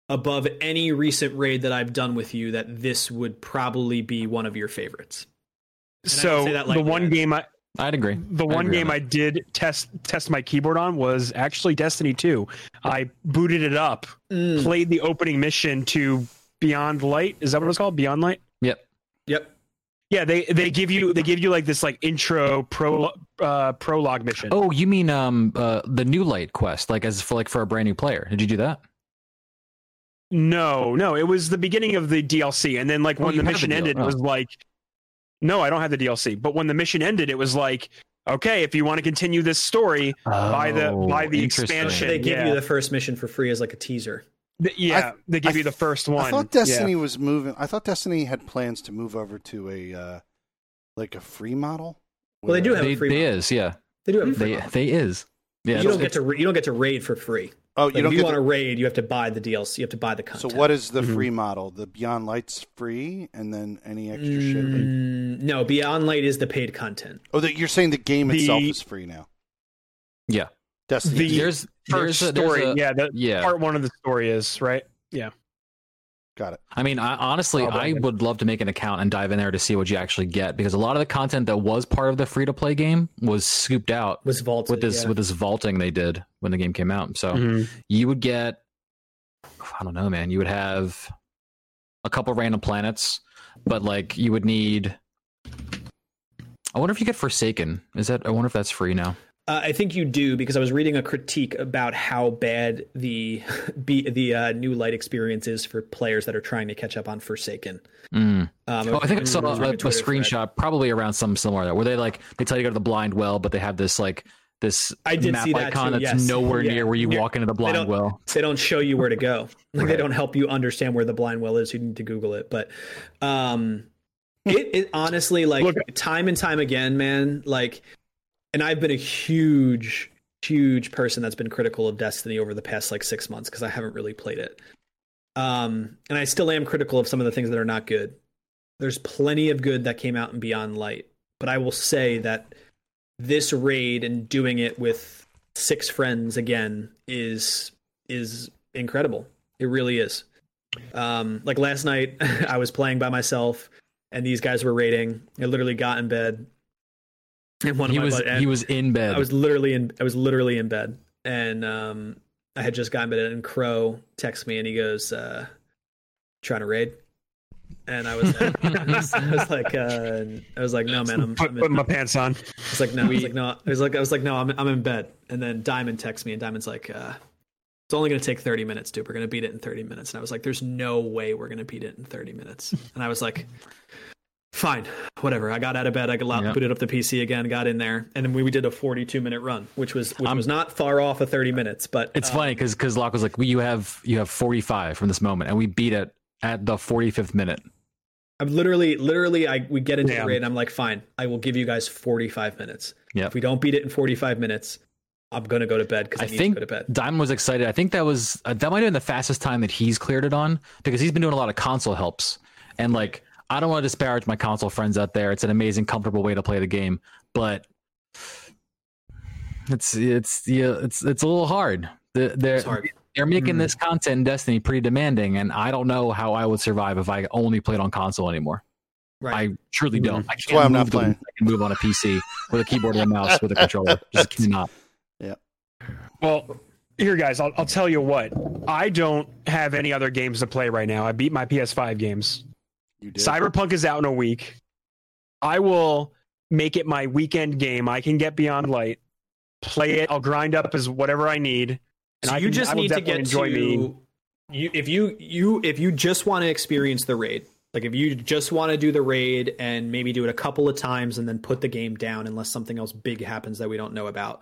above any recent raid that I've done with you that this would probably be one of your favorites. I don't So say that the one game I I'd agree. the I'd one agree game on I did test test my keyboard on was actually Destiny 2. I booted it up, Mm, played the opening mission to Beyond Light. Is that what it's called? Beyond Light? Yep. Yep. Yeah, they they give you they give you like this like intro pro uh prologue mission. Oh, you mean um uh the new light quest, like as for like for a brand new player? Did you do that? No, no, it was the beginning of the DLC, and then like Oh, when you the mission deal- ended, it oh. was like, no, I don't have the DLC. But when the mission ended, it was like, okay, if you want to continue this story, By the- by the Oh, interesting. expansion. They give Yeah. you the first mission for free as like a teaser. th- yeah, they give I you the first one. I thought Yeah. Destiny was moving. I thought Destiny had plans to move over to a uh, like a free model. Well, they do where- have a free they model. is, yeah. They do have a free They model. they is. Yeah. you don't get to ra- you don't get to raid for free. Oh, Like, you don't if you get. want the- to raid, you have to buy the DLC. You have to buy the content. so what is the Mhm. free model? The Beyond Light's free, and then any extra shit. Mm, no, Beyond Light is the paid content. Oh, the, you're saying the game itself is free now. Yeah. Destiny. The- There's First there's a, there's story, a- yeah, the yeah. part one of the story is right. Yeah, Got it. I mean, I, honestly, Oh, I Brandon. would love to make an account and dive in there to see what you actually get because a lot of the content that was part of the free to play game was scooped out Was vaulted with this yeah. with this vaulting they did when the game came out. So Mhm. you would get, I don't know, man. You would have a couple random planets, but like you would need. I wonder if you get Forsaken. Is that? I wonder if that's free now. Uh, I think you do because I was reading a critique about how bad the be, the uh, new light experience is for players that are trying to catch up on Forsaken. Mm. Um, Oh, I think I saw a, was reading a Twitter thread. screenshot, probably around something similar that, where they like they tell you to go to the blind well, but they have this like this I did map see that icon too, that's yes. nowhere Yeah. near where you Yeah. walk into the blind don't- well. They don't show you where to go. Like they don't help you understand where the blind well is. You need to Google it. But um, it, it honestly like Look- time and time again, man. Like, and I've been a huge, huge person that's been critical of Destiny over the past like six months because I haven't really played it. Um, and I still am critical of some of the things that are not good. There's plenty of good that came out in Beyond Light, but I will say that this raid and doing it with six friends again is is incredible. It really is. Um, like last night, I was playing by myself, and these guys were raiding. I literally got in bed, and one He of my was bud- and he was in bed. I was literally in I was literally in bed, and um, I had just gotten in bed, and Crow texts me, and he goes, uh, "Trying to raid." And I was like, I was, I was like, uh, I was like, no, man, I'm, Put, I'm put my pants on. I was like, no, I was like, no, I was like, I was like, no, I'm, I'm in bed. And then Diamond texts me, and Diamond's like, uh, it's only going to take 30 minutes, dude. We're going to beat it in 30 minutes. And I was like, there's no way we're going to beat it in 30 minutes. And I was like, fine, whatever. I got out of bed. I got Yeah. booted up the PC again, got in there, and then we, we did a 42 minute run, which was which I'm- was not far off of 30 minutes. But It's uh, funny because because Locke was like, well, "You have you have 45 from this moment," and we beat it at the 45th minute. I'm literally, literally, I we get into Damn. the raid, and I'm like, fine, I will give you guys 45 minutes. Yeah. If we don't beat it in 45 minutes, I'm going to go to bed because I, I need think to go to bed. Diamond was excited. I think that was uh, that might have been the fastest time that he's cleared it on because he's been doing a lot of console helps. And like, I don't want to disparage my console friends out there. It's an amazing, comfortable way to play the game, but it's it's yeah, it's it's a little hard. The- They're hard. they're making Mm. this content in Destiny pretty demanding, and I don't know how I would survive if I only played on console anymore. Right. I truly don't. I can't why I'm not move playing. I can move on a PC with a keyboard and a mouse with a controller. Just cannot. Yeah. Well, here, guys, I'll, I'll tell you what. I don't have any other games to play right now. I beat my PS5 games. You did. Cyberpunk is out in a week. I will make it my weekend game. I can get Beyond Light, play it. I'll grind up as whatever I need. And so I you can- just I need to get enjoy to me. you if you you if you just want to experience the raid like if you just want to do the raid and maybe do it a couple of times and then put the game down unless something else big happens that we don't know about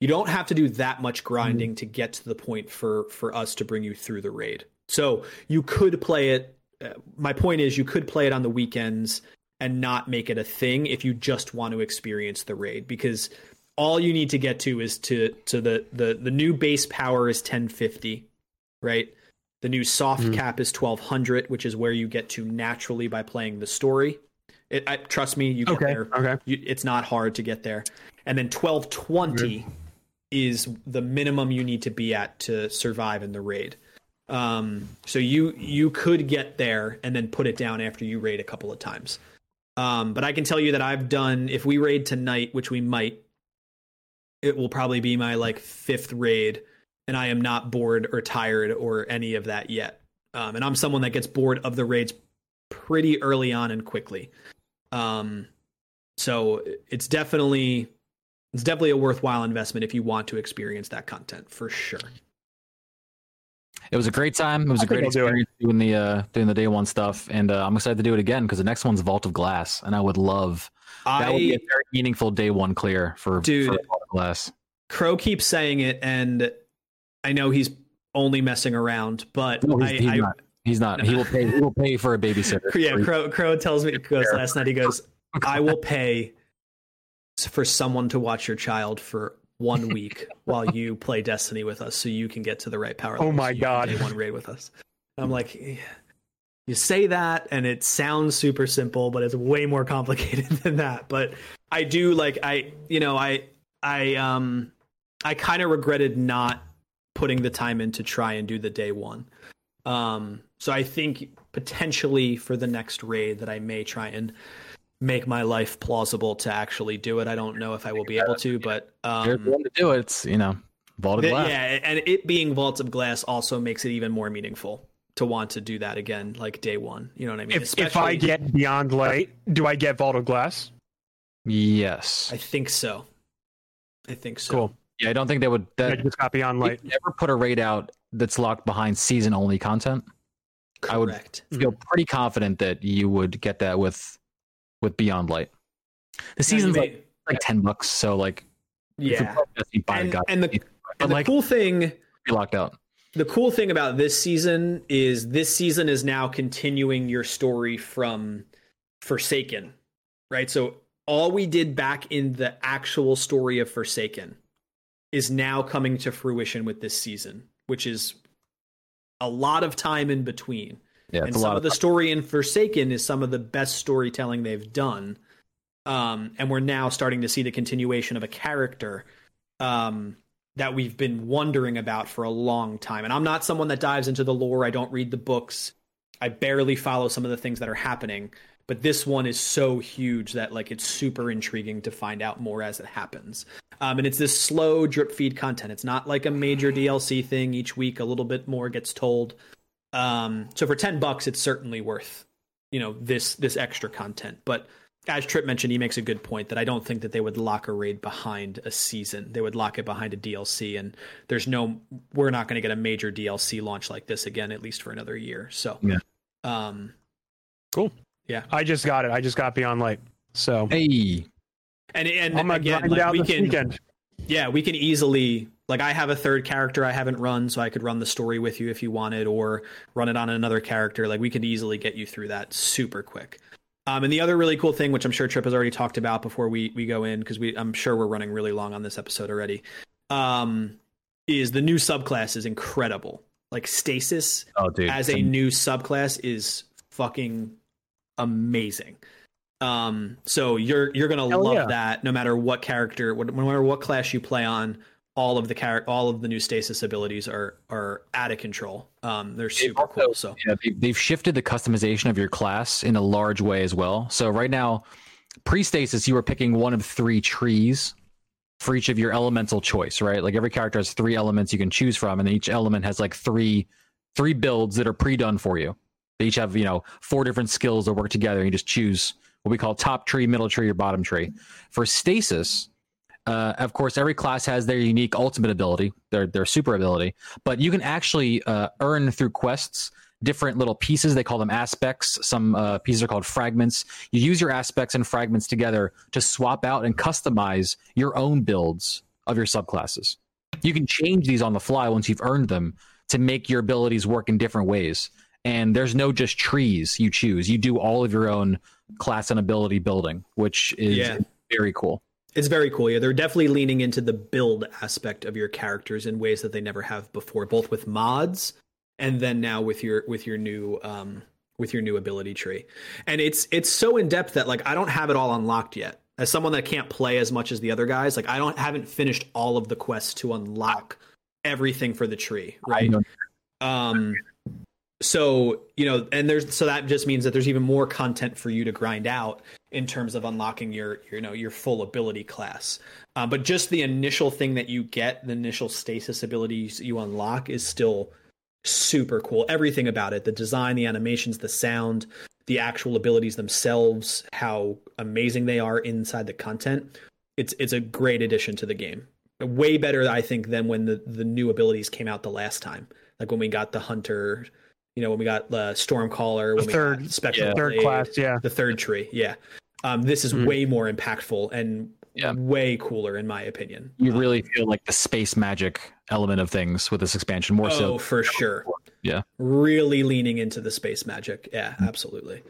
you don't have to do that much grinding mm-hmm. to get to the point for for us to bring you through the raid so you could play it uh, my point is you could play it on the weekends and not make it a thing if you just want to experience the raid because all you need to get to is to to the the the new base power is 1050 right the new soft Mhm. cap is 1200 which is where you get to naturally by playing the story it I, trust me you get Okay. there Okay. you, it's not hard to get there and then 1220 is the minimum you need to be at to survive in the raid um, so you you could get there and then put it down after you raid a couple of times. Um, but i can tell you that i've done if we raid tonight which we might it will probably be my like fifth raid and i am not bored or tired or any of that yet. Um, and i'm someone that gets bored of the raids pretty early on and quickly. Um, so it's definitely it's definitely a worthwhile investment if you want to experience that content for sure It was a great time. It was I a great I'll do experience doing the uh, doing the day one stuff, and uh, I'm excited to do it again because the next one's Vault of Glass, and I would love that would be a very meaningful day one clear for, Dude. for Vault of Glass. Crow keeps saying it, and I know he's only messing around, but No, I, he's, he's I not. He's not. He will pay. He will pay for a babysitter. yeah, Crow Crow tells me goes last night. He goes, I will pay for someone to watch your child for one week while you play Destiny with us, so you can get to the right power. Oh my so God. Day one raid with us. I'm like, you say that, and it sounds super simple, but it's way more complicated than that. But I do like I, you know, I, I, um, I kind of regretted not putting the time in to try and do the day one. Um, so I think potentially for the next raid that I may try and make my life plausible to actually do it. I don't know if I will be able to, but There's um, one to do it. It's you know Vault of th- Glass. yeah, and it being vault of glass also makes it even more meaningful to want to do that again, like day one. You know what I mean? If, if I get Beyond Light, do I get Vault of Glass? Yes. I think so. I think so. Cool. Yeah, I don't think they would. I That, just got Beyond they Light. never put a raid out that's locked behind season only content. I would feel pretty confident that you would get that with with Beyond Light. The season's may- like, like ten bucks, so like yeah. by And, and the and the like cool thing be locked out. the cool thing about this season is this season is now continuing your story from Forsaken, right? So all we did back in the actual story of Forsaken is now coming to fruition with this season, which is a lot of time in between. Yeah, and some lot of the story in Forsaken is some of the best storytelling they've done. Um, and we're now starting to see the continuation of a character um, that we've been wondering about for a long time. And I'm not someone that dives into the lore. I don't read the books. I barely follow some of the things that are happening. But this one is so huge that like it's super intriguing to find out more as it happens. Um, and it's this slow drip feed content. It's not like a major DLC thing each week. A little bit more gets told. Um, so for ten bucks, it's certainly worth you know this this extra content. But as Trip mentioned, he makes a good point that I don't think that they would lock a raid behind a season. They would lock it behind a DLC, and there's no we're not going to get a major DLC launch like this again, at least for another year. So Yeah. um, cool. Yeah. I just got it. I just got Beyond Light. So Hey, and and I'm again, like, we can weekend. yeah, we can easily like I have a third character I haven't run, so I could run the story with you if you wanted, or run it on another character. Like we could easily get you through that super quick. Um, and the other really cool thing, which I'm sure Trip has already talked about before we we go in, because we I'm sure we're running really long on this episode already, um, is the new subclass is incredible. Like stasis oh dude, as a new subclass is fucking amazing. Um, so you're you're gonna Hell love yeah. that no matter what character, no matter what class you play on. All of the char- all of the new stasis abilities are are out of control. Um, they're super also- cool. So Yeah, they, they've shifted the customization of your class in a large way as well. So right now, pre-stasis, you were picking one of three trees for each of your elemental choice, right? Like every character has three elements you can choose from, and each element has like three three builds that are pre-done for you. They each have you know four different skills that work together. And you just choose what we call top tree, middle tree, or bottom tree. For stasis. Uh, of course, every class has their unique ultimate ability, their their super ability, but you can actually uh, earn through quests different little pieces. They call them aspects. Some uh, pieces are called fragments. You use your aspects and fragments together to swap out and customize your own builds of your subclasses. You can change these on the fly once you've earned them to make your abilities work in different ways. And there's no just trees you choose. You do all of your own class and ability building, which is Yeah. very cool. It's very cool. Yeah, they're definitely leaning into the build aspect of your characters in ways that they never have before, both with mods and then now with your with your new um with your new ability tree. And it's it's so in depth that like I don't have it all unlocked yet. As someone that can't play as much as the other guys, like I don't haven't finished all of the quests to unlock everything for the tree, right? Um so, you know, and there's so that just means that there's even more content for you to grind out in terms of unlocking your, you know, your full ability class. Um, but just the initial thing that you get, the initial stasis abilities you unlock is still super cool. Everything about it, the design, the animations, the sound, the actual abilities themselves, how amazing they are inside the content. It's it's a great addition to the game. Way better, I think, than when the, the new abilities came out the last time. Like when we got the hunter, you know, when we got the stormcaller, when we third- got spectral Third Blade, class, yeah. the third tree. Yeah, um, this is Mhm. way more impactful and Yeah. way cooler in my opinion. You Um, really feel like the space magic element of things with this expansion more oh, so. for sure. Yeah. really leaning into the space magic. Yeah, absolutely.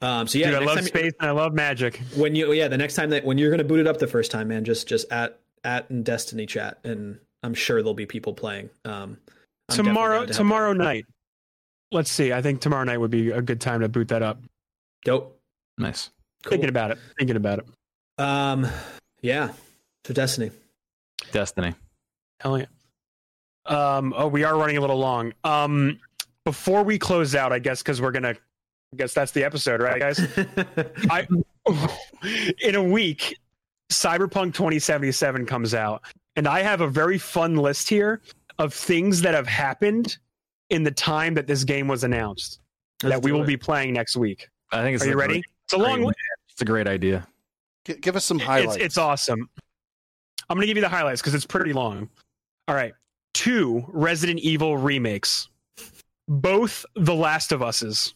Um, so yeah, Dude, I love time- space and I love magic. when you yeah the next time that when you're gonna boot it up the first time, man, just just at at in Destiny chat, and I'm sure there'll be people playing. Um, tomorrow to tomorrow out. night. Let's see. I think tomorrow night would be a good time to boot that up. Dope. Nice. Cool. Thinking about it. Thinking about it. Um, yeah. So Destiny. Destiny. Hell yeah. Um, oh, we are running a little long. Um, before we close out, I guess because we're gonna, I guess that's the episode, right, guys? I in a week, Cyberpunk 2077 comes out, and I have a very fun list here of things that have happened in the time that this game was announced Let's that we will it. be playing next week. I think it's Are you a ready? great- It's a long. Great- It's a great idea. G- give us some highlights. it's awesome. I'm going to give you the highlights because it's pretty long. All right. Two Resident Evil remakes, both The Last of Us's.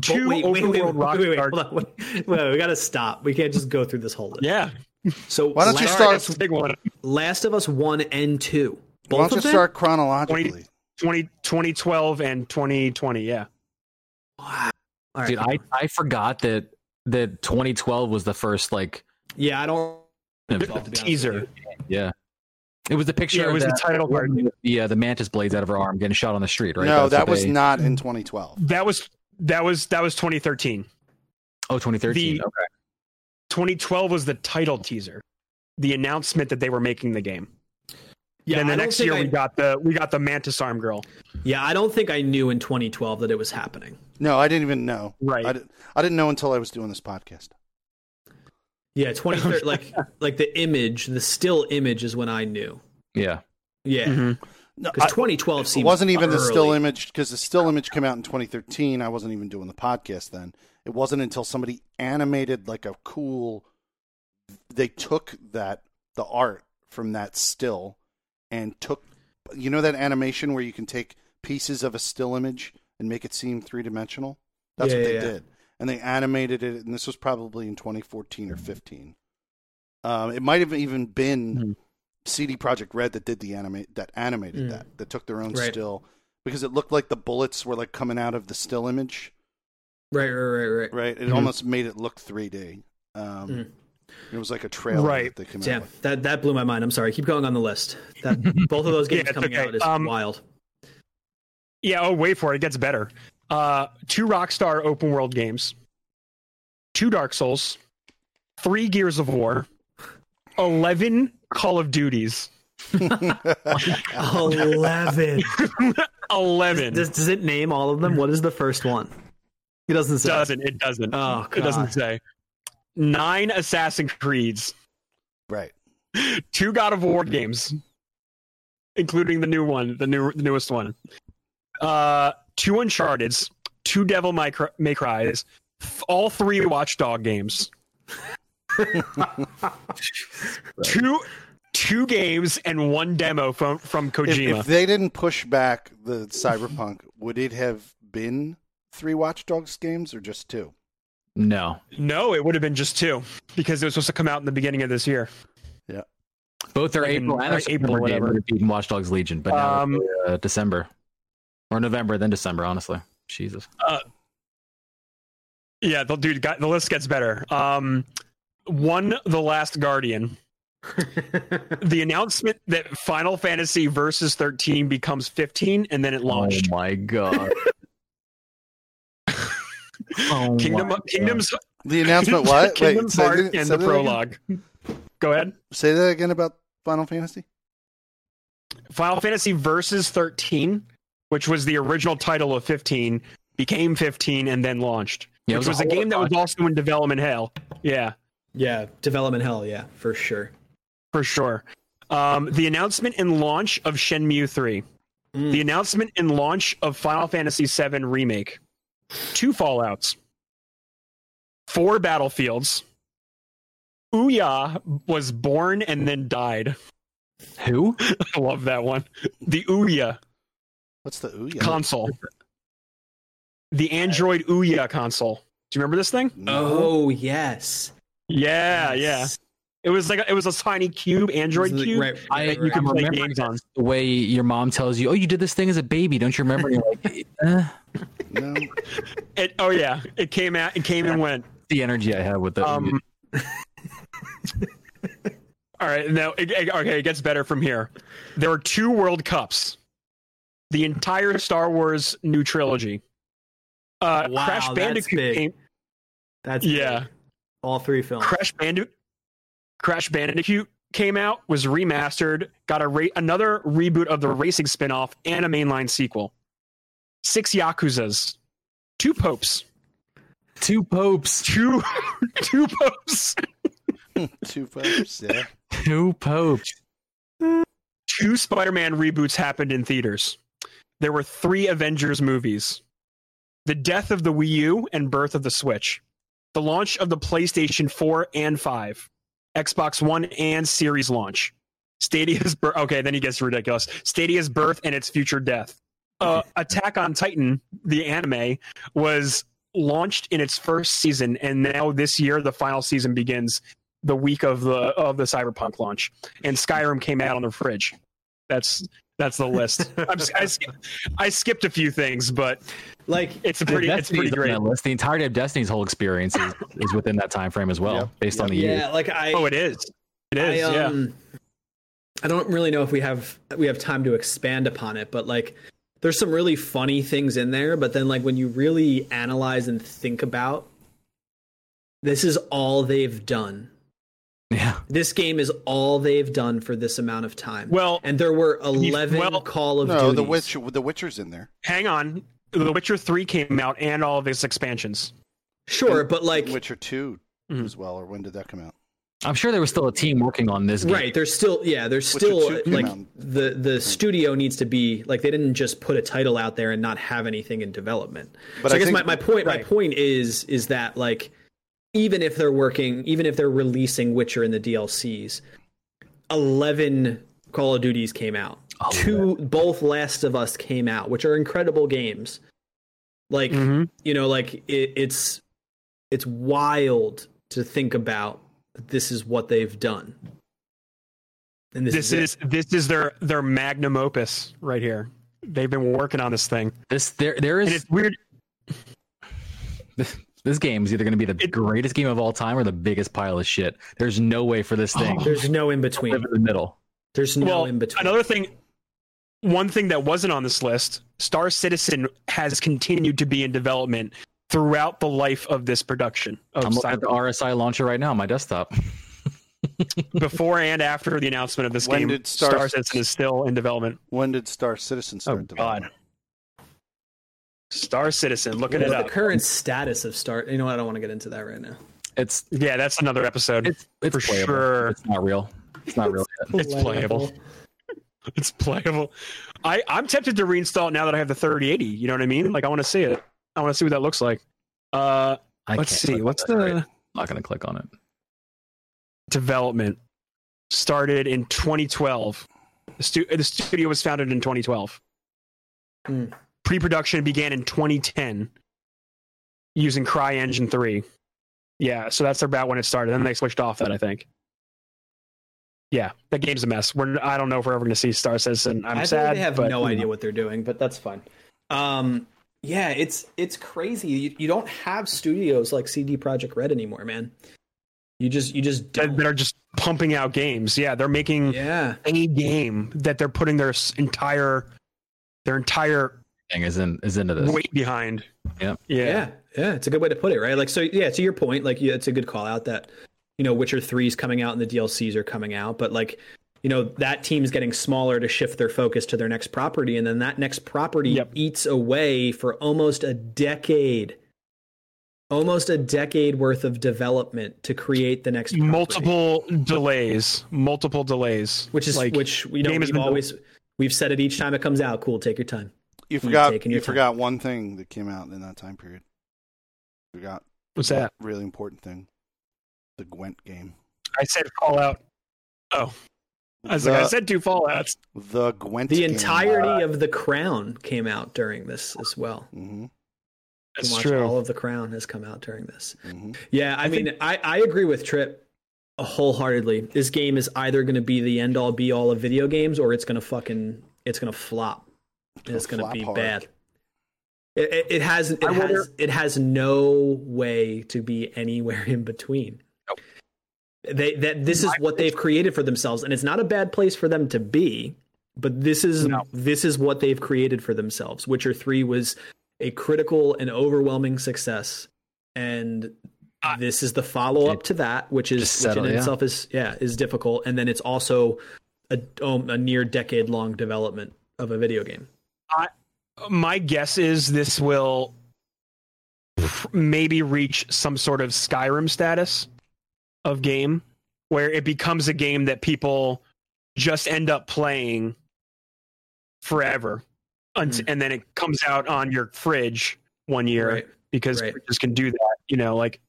Two wait, wait, open wait, world wait, wait, wait, Rockstar- hold on. Wait, wait, we gotta stop. We can't just go through this whole list. Yeah. So Why don't you start- That's the big one. Last of Us one and two. Both Why don't you of them? start chronologically? 20, 2012 and 2020. Yeah. Wow. All right. Dude, I, I forgot that that 2012 was the first like yeah, I don't. to be Teaser. yeah. It was the picture. Yeah, it of was the title card. woman with The mantis blades out of her arm getting shot on the street, right? No, That's that was they- not in 2012. That was that was that was 2013. Oh, 2013. the- okay. 2012 was the title teaser, the announcement that they were making the game. Yeah, then the I next year I, we got the we got the Mantis Arm Girl. Yeah, I don't think I knew in 2012 that it was happening. No, I didn't even know. Right. I, did, I didn't know until I was doing this podcast. Yeah, 2013. like like the image, the still image is when I knew. Yeah. Yeah, Mhm. Because I- 2012 it wasn't even the still image because the still image came out in 2013. I wasn't even doing the podcast then. It wasn't until somebody animated like a cool. They took that the art from that still and took, you know, that animation where you can take pieces of a still image and make it seem three dimensional. That's Yeah, what they yeah, did, and they animated it. And this was probably in 2014 or 15. Um, it might have even been Mhm. CD Projekt Red that did the animate that animated Mm. that that took their own Right. still because it looked like the bullets were like coming out of the still image, Right, right, right, right. right? It Mhm. almost made it look 3D. Um, Mm. It was like a trailer Right. that they came out Damn, with. that that blew my mind. I'm sorry. Keep going on the list. That both of those games it's coming okay. out is Um, wild. Yeah. Oh, wait for it. It gets better. Uh, two Rockstar open world games, two Dark Souls, three Gears of War, eleven Call of Duties, Eleven. eleven. does, does it name all of them? What is the first one? It doesn't say. doesn't it? Doesn't. Oh, it doesn't say. Nine Assassin's Creeds, right. two God of War games, including the new one, the new the newest one. Uh, two Uncharted's, two Devil May, Cry, May Cries, f- all three Watch Dogs games, two two games and one demo from from If, Kojima. if they didn't push back the Cyberpunk, would it have been three Watch Dogs games or just two? No. no, it would have been just two because it was supposed to come out in the beginning of this year. Yeah. Both are Like April and or April, April, April whatever. game beating Watch Dogs Legion, but now Um, it's, uh, December or November, then December. Honestly, Jesus. Yeah, the dude, got, the list gets better. Um, one, The Last Guardian. the announcement that Final Fantasy Versus 13 becomes 15, and then it launched. Oh my god. oh Kingdom, my Kingdoms, The announcement what? Wait, Kingdom's say, Heart, that- and say the that again? prologue. Go ahead. Say that again about Final Fantasy. Final Fantasy Versus 13, which was the original title of 15, became 15 and then launched. Yeah, it which was a whole game that was also in development hell. Yeah. yeah, development hell. Yeah, for sure. for sure. Um, the announcement and launch of Shenmue 3. Mm. The announcement and launch of Final Fantasy VII Remake. Two Fallouts. Four Battlefields. Ouya was born and then died. Who? I love that one. The Ouya What's the Ouya? console. The Android Ouya console. Do you remember this thing? No. Oh yes. Yeah, yeah. It was like a, it was a tiny cube, Android This is cube. Right, I- right, You can I'm play games on. The way your mom tells you, "Oh, you did this thing as a baby, don't you remember?" You're like, eh, No. It, oh yeah, it came out. It came and went. the energy I have with that. Um, all right, now it, it- okay, it gets better from here. There were two World Cups, the entire Star Wars new trilogy. Uh, Wow, Crash that's Bandicoot big. came. That's Yeah. big. All three films. Crash Bandicoot. Crash Bandicoot came out, was remastered, got a ra- another reboot of the racing spinoff and a mainline sequel. Six Yakuza's, two popes, two popes. two two popes. Two folks. Yeah. Two popes. two Spider-Man reboots happened in theaters. There were three Avengers movies. The death of the Wii U and birth of the Switch. The launch of the PlayStation 4 and 5. Xbox One and Series launch. Stadia's birth. Okay, then he gets ridiculous. Stadia's birth and its future death. Uh, Attack on Titan, the anime, was launched in its first season, and now this year the final season begins the week of the of the Cyberpunk launch. And Skyrim came out on the fridge. That's that's the list. I'm, I, I skipped a few things, but like it's a pretty it's pretty great. List. The entirety of Destiny's whole experience is, is within that time frame as well, Yeah. based on the yeah, year. like I oh, it is. It is. I, yeah. um, I don't really know if we have we have time to expand upon it, but like there's some really funny things in there, but then like when you really analyze and think about this is all they've done. Yeah, This game is all they've done for this amount of time. Well, and there were 11 well- Call of No, Duties. the Witcher, the Witcher's in there. hang on. The Witcher Three came out and all of its expansions. Sure, but like Witcher 2 Mhm. as well, or when did that come out? I'm sure there was still a team working on this game. Right, there's still yeah, there's Witcher still like out. the the studio needs to be like they didn't just put a title out there and not have anything in development. But so I, I guess think- my, my point my point is is that like even if they're working even if they're releasing Witcher in the DLCs, eleven Call of Duties came out. Oh, Two both Last of Us came out, which are incredible games. Like Mhm. you know, like it, it's it's wild to think about that this is what they've done. And this, This is, is this is their their magnum opus right here. They've been working on this thing, This there there and it's weird. this, this game is either going to be the It- greatest game of all time or the biggest pile of shit. There's no way for this thing Oh. there's no in between. in the middle. There's no well, in between. another thing, one thing that wasn't on this list, Star Citizen has continued to be in development throughout the life of this production of I'm looking at the RSI launcher right now on my desktop. before and after the announcement of this When game. did Star- Star Citizen is still in development. When did Star Citizen Oh start development? God, Star Citizen, looking at the up. current status of Star? You know, what? I don't want to get into that right now. It's Yeah, that's another episode. it's it's For playable. sure. It's not real. It's not real. Yet. It's playable. It's playable. I, I'm tempted to reinstall it now that I have the 3080. You know what I mean? Like I want to see it. I want to see what that looks like. Uh, I let's see. What's that right the. I'm not going to click on it. development? Started in 2012. The, stu- the studio was founded in 2012. Hmm. Pre-production began in 2010 using CryEngine 3. Yeah, so that's about when it started. Then they switched off that, I think. Yeah, the game's a mess. We're I don't know if we're ever going to see Star Citizen. I'm I sad. they have but, no you know. idea what they're doing, but that's fine. Um, yeah, it's it's crazy. You, you don't have studios like CD Projekt Red anymore, man. You just you just that, don't. that are just pumping out games. Yeah, they're making Yeah, a game that they're putting their entire their entire Thing is in is into this. weight behind. Yeah. yeah, yeah, yeah. It's a good way to put it, right? Like, so yeah. To your point, like, yeah, it's a good call out that you know Witcher three is coming out and the DLCs are coming out, but like. You know that team's getting smaller to shift their focus to their next property, and then that next property Yep. eats away for almost a decade, almost a decade worth of development to create the next property. multiple delays, multiple delays. which is like which we know game has we've been always we've said it each time it comes out. Cool, take your time. You forgot. You your time. forgot one thing that came out in that time period. You forgot what's that? really important thing. The Gwent game. I said Fallout. Oh, I was like, I said two Fallouts. the Gwent. The game. entirety of the Crown came out during this as well. Mhm, That's Watch true. All of the Crown has come out during this. mhm. Yeah, I, mean, I, I agree with Trip wholeheartedly. This game is either going to be the end all be all of video games, or it's going to fucking it's going to flop. And it's going to be hard. bad. It, it, it has it I has wonder- it has no way to be anywhere in between. Nope. They that this is what they've created for themselves, and it's not a bad place for them to be. But this is No. this is what they've created for themselves. Witcher Three was a critical and overwhelming success, and I- this is the follow up to that, which is Just which in yeah. itself is yeah is difficult, and then it's also a, um, a near decade long development of a video game. My guess is this will maybe reach some sort of Skyrim status of game where it becomes a game that people just end up playing forever. Mm. And then it comes out on your fridge one year Right. because Right. fridges can do that. You know, like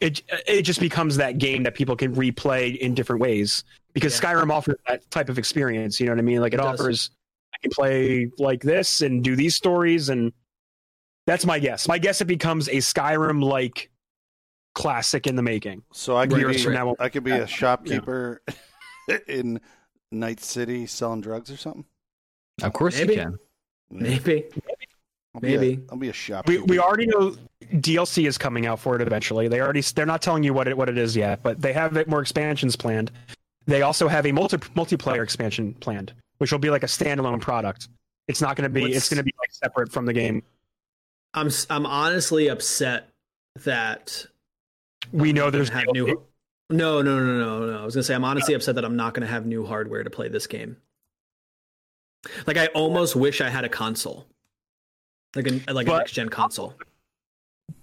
it it just becomes that game that people can replay in different ways because Yeah. Skyrim offers that type of experience. You know what I mean? Like it, It offers I can play like this and do these stories, and that's my guess. My guess it becomes a Skyrim like classic in the making. So I could Years be from now, I could be a shopkeeper in Night City selling drugs or something. Of course Maybe. you can. Maybe. I'll be a- maybe. I'll be a We shopkeeper. we we already know DLC is coming out for it eventually. They already they're not telling you what it what it is yet, but they have more expansions planned. They also have a multi multiplayer expansion planned, which will be like a standalone product. It's not going to be. What's- It's going to be like separate from the game. I'm s- I'm honestly upset that We know there's have new. No, no, no, no, no. I was gonna say I'm honestly upset that I'm not gonna have new hardware to play this game. Like I almost wish I had a console, like a like a next gen console.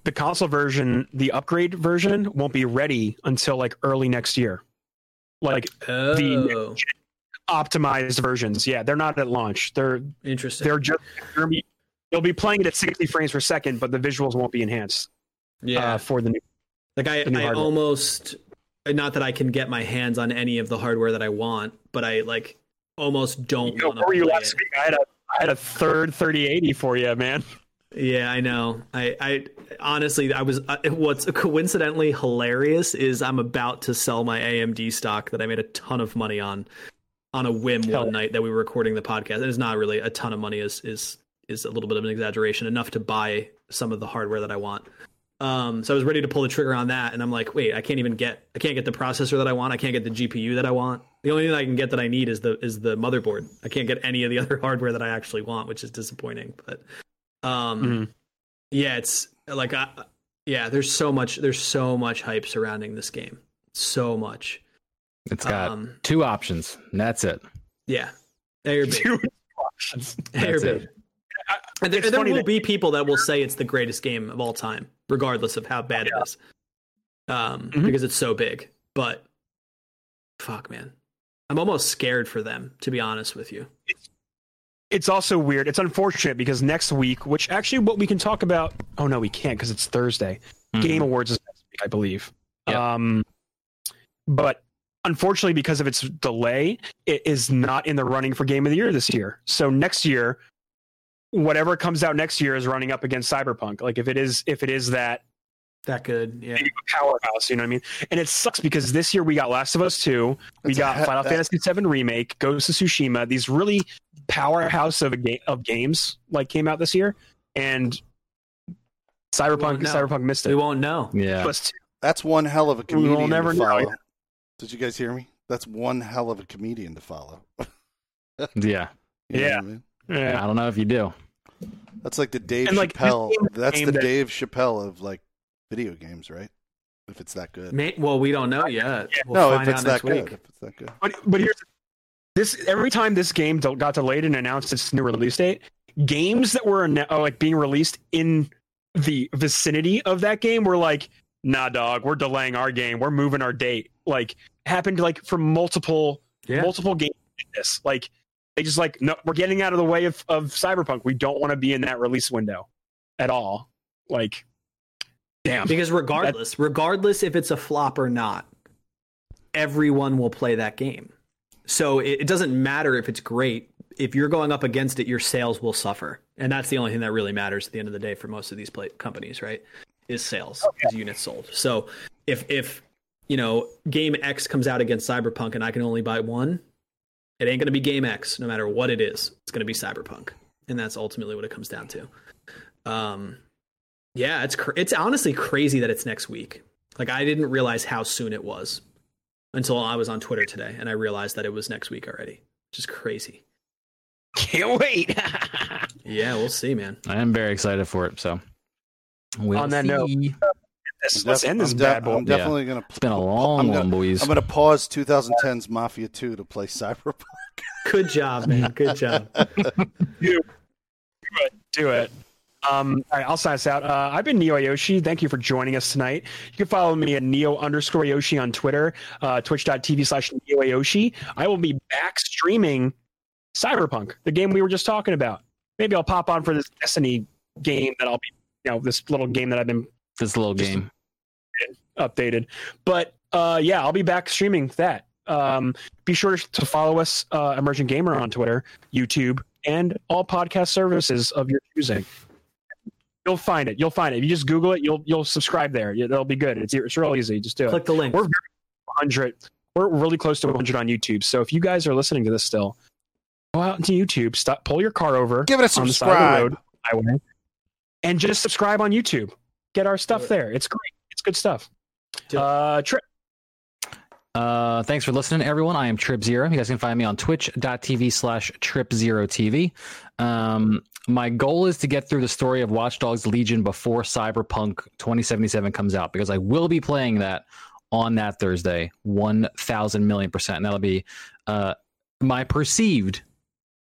the console version, the upgrade version, won't be ready until like early next year. Like Oh, optimized versions, yeah, they're not at launch. They're interesting. they're just they'll be playing it at 60 frames per second, but the visuals won't be enhanced yeah, uh, for the new. Like I, I hardware. almost not that I can get my hands on any of the hardware that I want, but I like almost don't You know, want to where were you play last week? I had a I had a third 3080 for you, man. Yeah, I know. I, I honestly, I was. Uh, what's coincidentally hilarious is I'm about to sell my AMD stock that I made a ton of money on, on a whim Hell. one night that we were recording the podcast. And it's not really a ton of money. is is is a little bit of an exaggeration. Enough to buy some of the hardware that I want. Um, so I was ready to pull the trigger on that, and I'm like, wait, I can't even get. I can't get the processor that I want. I can't get the GPU that I want. The only thing I can get that I need is the is the motherboard. I can't get any of the other hardware that I actually want, which is disappointing. But um, Mhm. yeah, it's like I, yeah, there's so much there's so much hype surrounding this game. So much. It's got Um, two options. And that's it. yeah. A or B. Two options. A or That's B. it. And there, It's there will that- be people that will say it's the greatest game of all time, regardless of how bad it is. Um, Mhm. because it's so big. But fuck man. I'm almost scared for them, to be honest with you. It's also weird. It's unfortunate because next week, which actually what we can talk about. Oh no, we can't because it's Thursday. Mhm. Game Awards is next week, I believe. Yep. Um, but unfortunately, because of its delay, it is not in the running for Game of the Year this year. So next year, whatever comes out next year is running up against Cyberpunk. Like if it is, if it is that That good. Yeah. powerhouse, you know what I mean? And it sucks because this year we got Last of Us Two, we That's a got he- Final that- Fantasy VII Remake, Ghost of Tsushima. These really powerhouse of a ga- of games like came out this year, and Cyberpunk. Cyberpunk missed it. We won't know. Yeah. Plus two. That's one hell of a We will comedian never to know. Did you guys hear me? That's one hell of a comedian to follow. Yeah. You know Yeah. what I mean? Yeah. I don't know if you do. That's like the Dave And, like, Chappelle. game That's the that- Dave Chappelle of like video games, right? If it's that good. May, well, we don't know yet. We'll no, find if it's out that next good. week. If it's that good. But but here's this every time this game got delayed and announced its new release date, games that were uh, like being released in the vicinity of that game were like, nah, dog, we're delaying our game, we're moving our date. Like happened like for multiple Yeah. multiple games. like This like they just like no, we're getting out of the way of of Cyberpunk. We don't want to be in that release window at all. Like, damn. Because regardless, regardless if it's a flop or not, everyone will play that game. So it, it doesn't matter if it's great. If you're going up against it, your sales will suffer, and that's the only thing that really matters at the end of the day for most of these play- companies, right? Is sales, oh, is units sold. So if if you know Game X comes out against Cyberpunk and I can only buy one, it ain't going to be Game X, no matter what it is. It's going to be Cyberpunk, and that's ultimately what it comes down to. Um, yeah, it's cr- it's honestly crazy that it's next week. Like I didn't realize how soon it was until I was on Twitter today and I realized that it was next week already. Which is crazy. Can't wait. Yeah, we'll see, man. I am very excited for it. So, we'll On that see. note, let's, let's end this I'm, bad boy. I'm definitely gonna. it's been a long I'm one, gonna, boys. I'm gonna pause 2010's Mafia 2 to play Cyberpunk. Good job, man. Good job. do it. Um, all right, I'll sign us out. Uh, I've been Neo Yoshi. Thank you for joining us tonight. You can follow me at Neo underscore Yoshi on Twitter, uh, twitch.tv slash Neo Yoshi. I will be back streaming Cyberpunk, the game we were just talking about. Maybe I'll pop on for this Destiny game that I'll be, you know, this little game that I've been this little game. updated. But uh, yeah, I'll be back streaming that. Um, be sure to follow us, uh, Emergent Gamer, on Twitter, YouTube, and all podcast services of your choosing. You'll find it. You'll find it. If you just Google it, you'll you'll subscribe there. It'll be good. It's it's real easy. Just do it. Click the link. We're 100. We're really close to 100 on YouTube. So if you guys are listening to this still, go out into YouTube, stop, pull your car over, Give it a on the subscribe. of the road, highway, and just subscribe on YouTube. Get our stuff there. It's great. It's good stuff. Uh, Trip. Uh, thanks for listening, everyone. I am Trip Zero. You guys can find me on twitch.tv slash Trip Zero TV. Um, my goal is to get through the story of Watch Dogs Legion before Cyberpunk 2077 comes out because I will be playing that on that Thursday, 1000 million percent. And that'll be uh, my perceived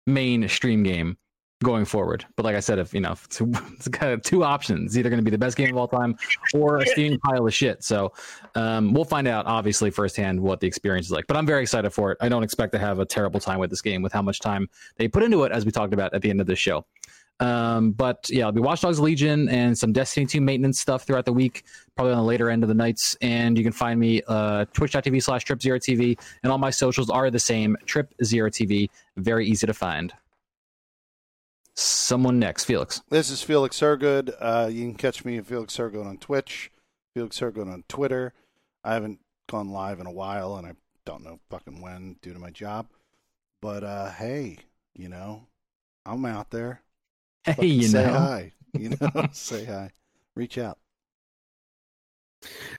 main stream game going forward. But like I said, if you know, it's, it's kind of two options. It's either going to be the best game of all time or a steaming pile of shit. So um, we'll find out, obviously, firsthand what the experience is like. But I'm very excited for it. I don't expect to have a terrible time with this game with how much time they put into it, as we talked about at the end of this show. Um, but yeah, I'll be Watch Dogs Legion and some Destiny 2 maintenance stuff throughout the week, probably on the later end of the nights. And you can find me uh, twitch.tv slash trip zero TV. And all my socials are the same trip zero TV. Very easy to find. Someone next, Felix. This is Felix Hergood. Uh, you can catch me at Felix Hergood on Twitch, Felix Hergood on Twitter. I haven't gone live in a while, and I don't know fucking when due to my job. But uh, hey, you know, I'm out there. Hey, Fucking you say know. hi. You know, say hi. Reach out.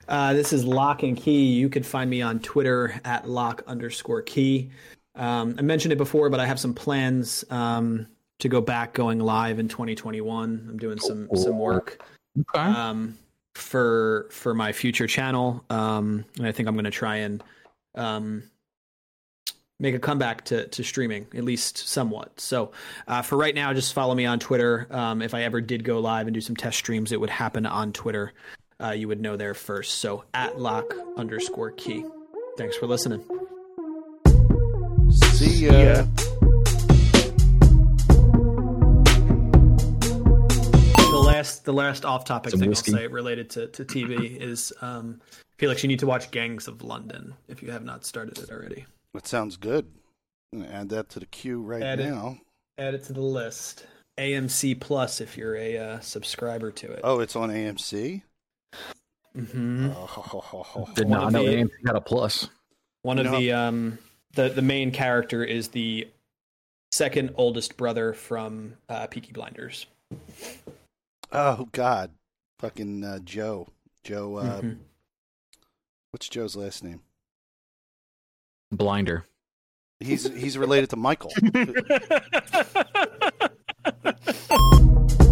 Uh, this is Lock and Key. You can find me on Twitter at lock underscore key. Um, I mentioned it before, but I have some plans um, to go back going live in 2021. I'm doing some some work Okay. um, for for my future channel, um, and I think I'm going to try and um, make a comeback to to streaming at least somewhat. So uh, for right now, just follow me on Twitter. Um, if I ever did go live and do some test streams, it would happen on Twitter. Uh, you would know there first. So at lock underscore key. Thanks for listening. See ya. ya. Last the last off topic Some thing whiskey. I'll say related to, to TV is um, Felix, you need to watch Gangs of London if you have not started it already. That sounds good. Add that to the queue right Add it. now. Add it to the list. AMC Plus if you're a uh, subscriber to it. Oh, it's on AMC. hmm Oh, Did one not of know the- AMC had a plus. One You of know- the um the the main character is the second oldest brother from uh, Peaky Blinders. Oh God, fucking uh, Joe. Joe. Uh, Mhm. What's Joe's last name? Blinder. He's he's related to Michael.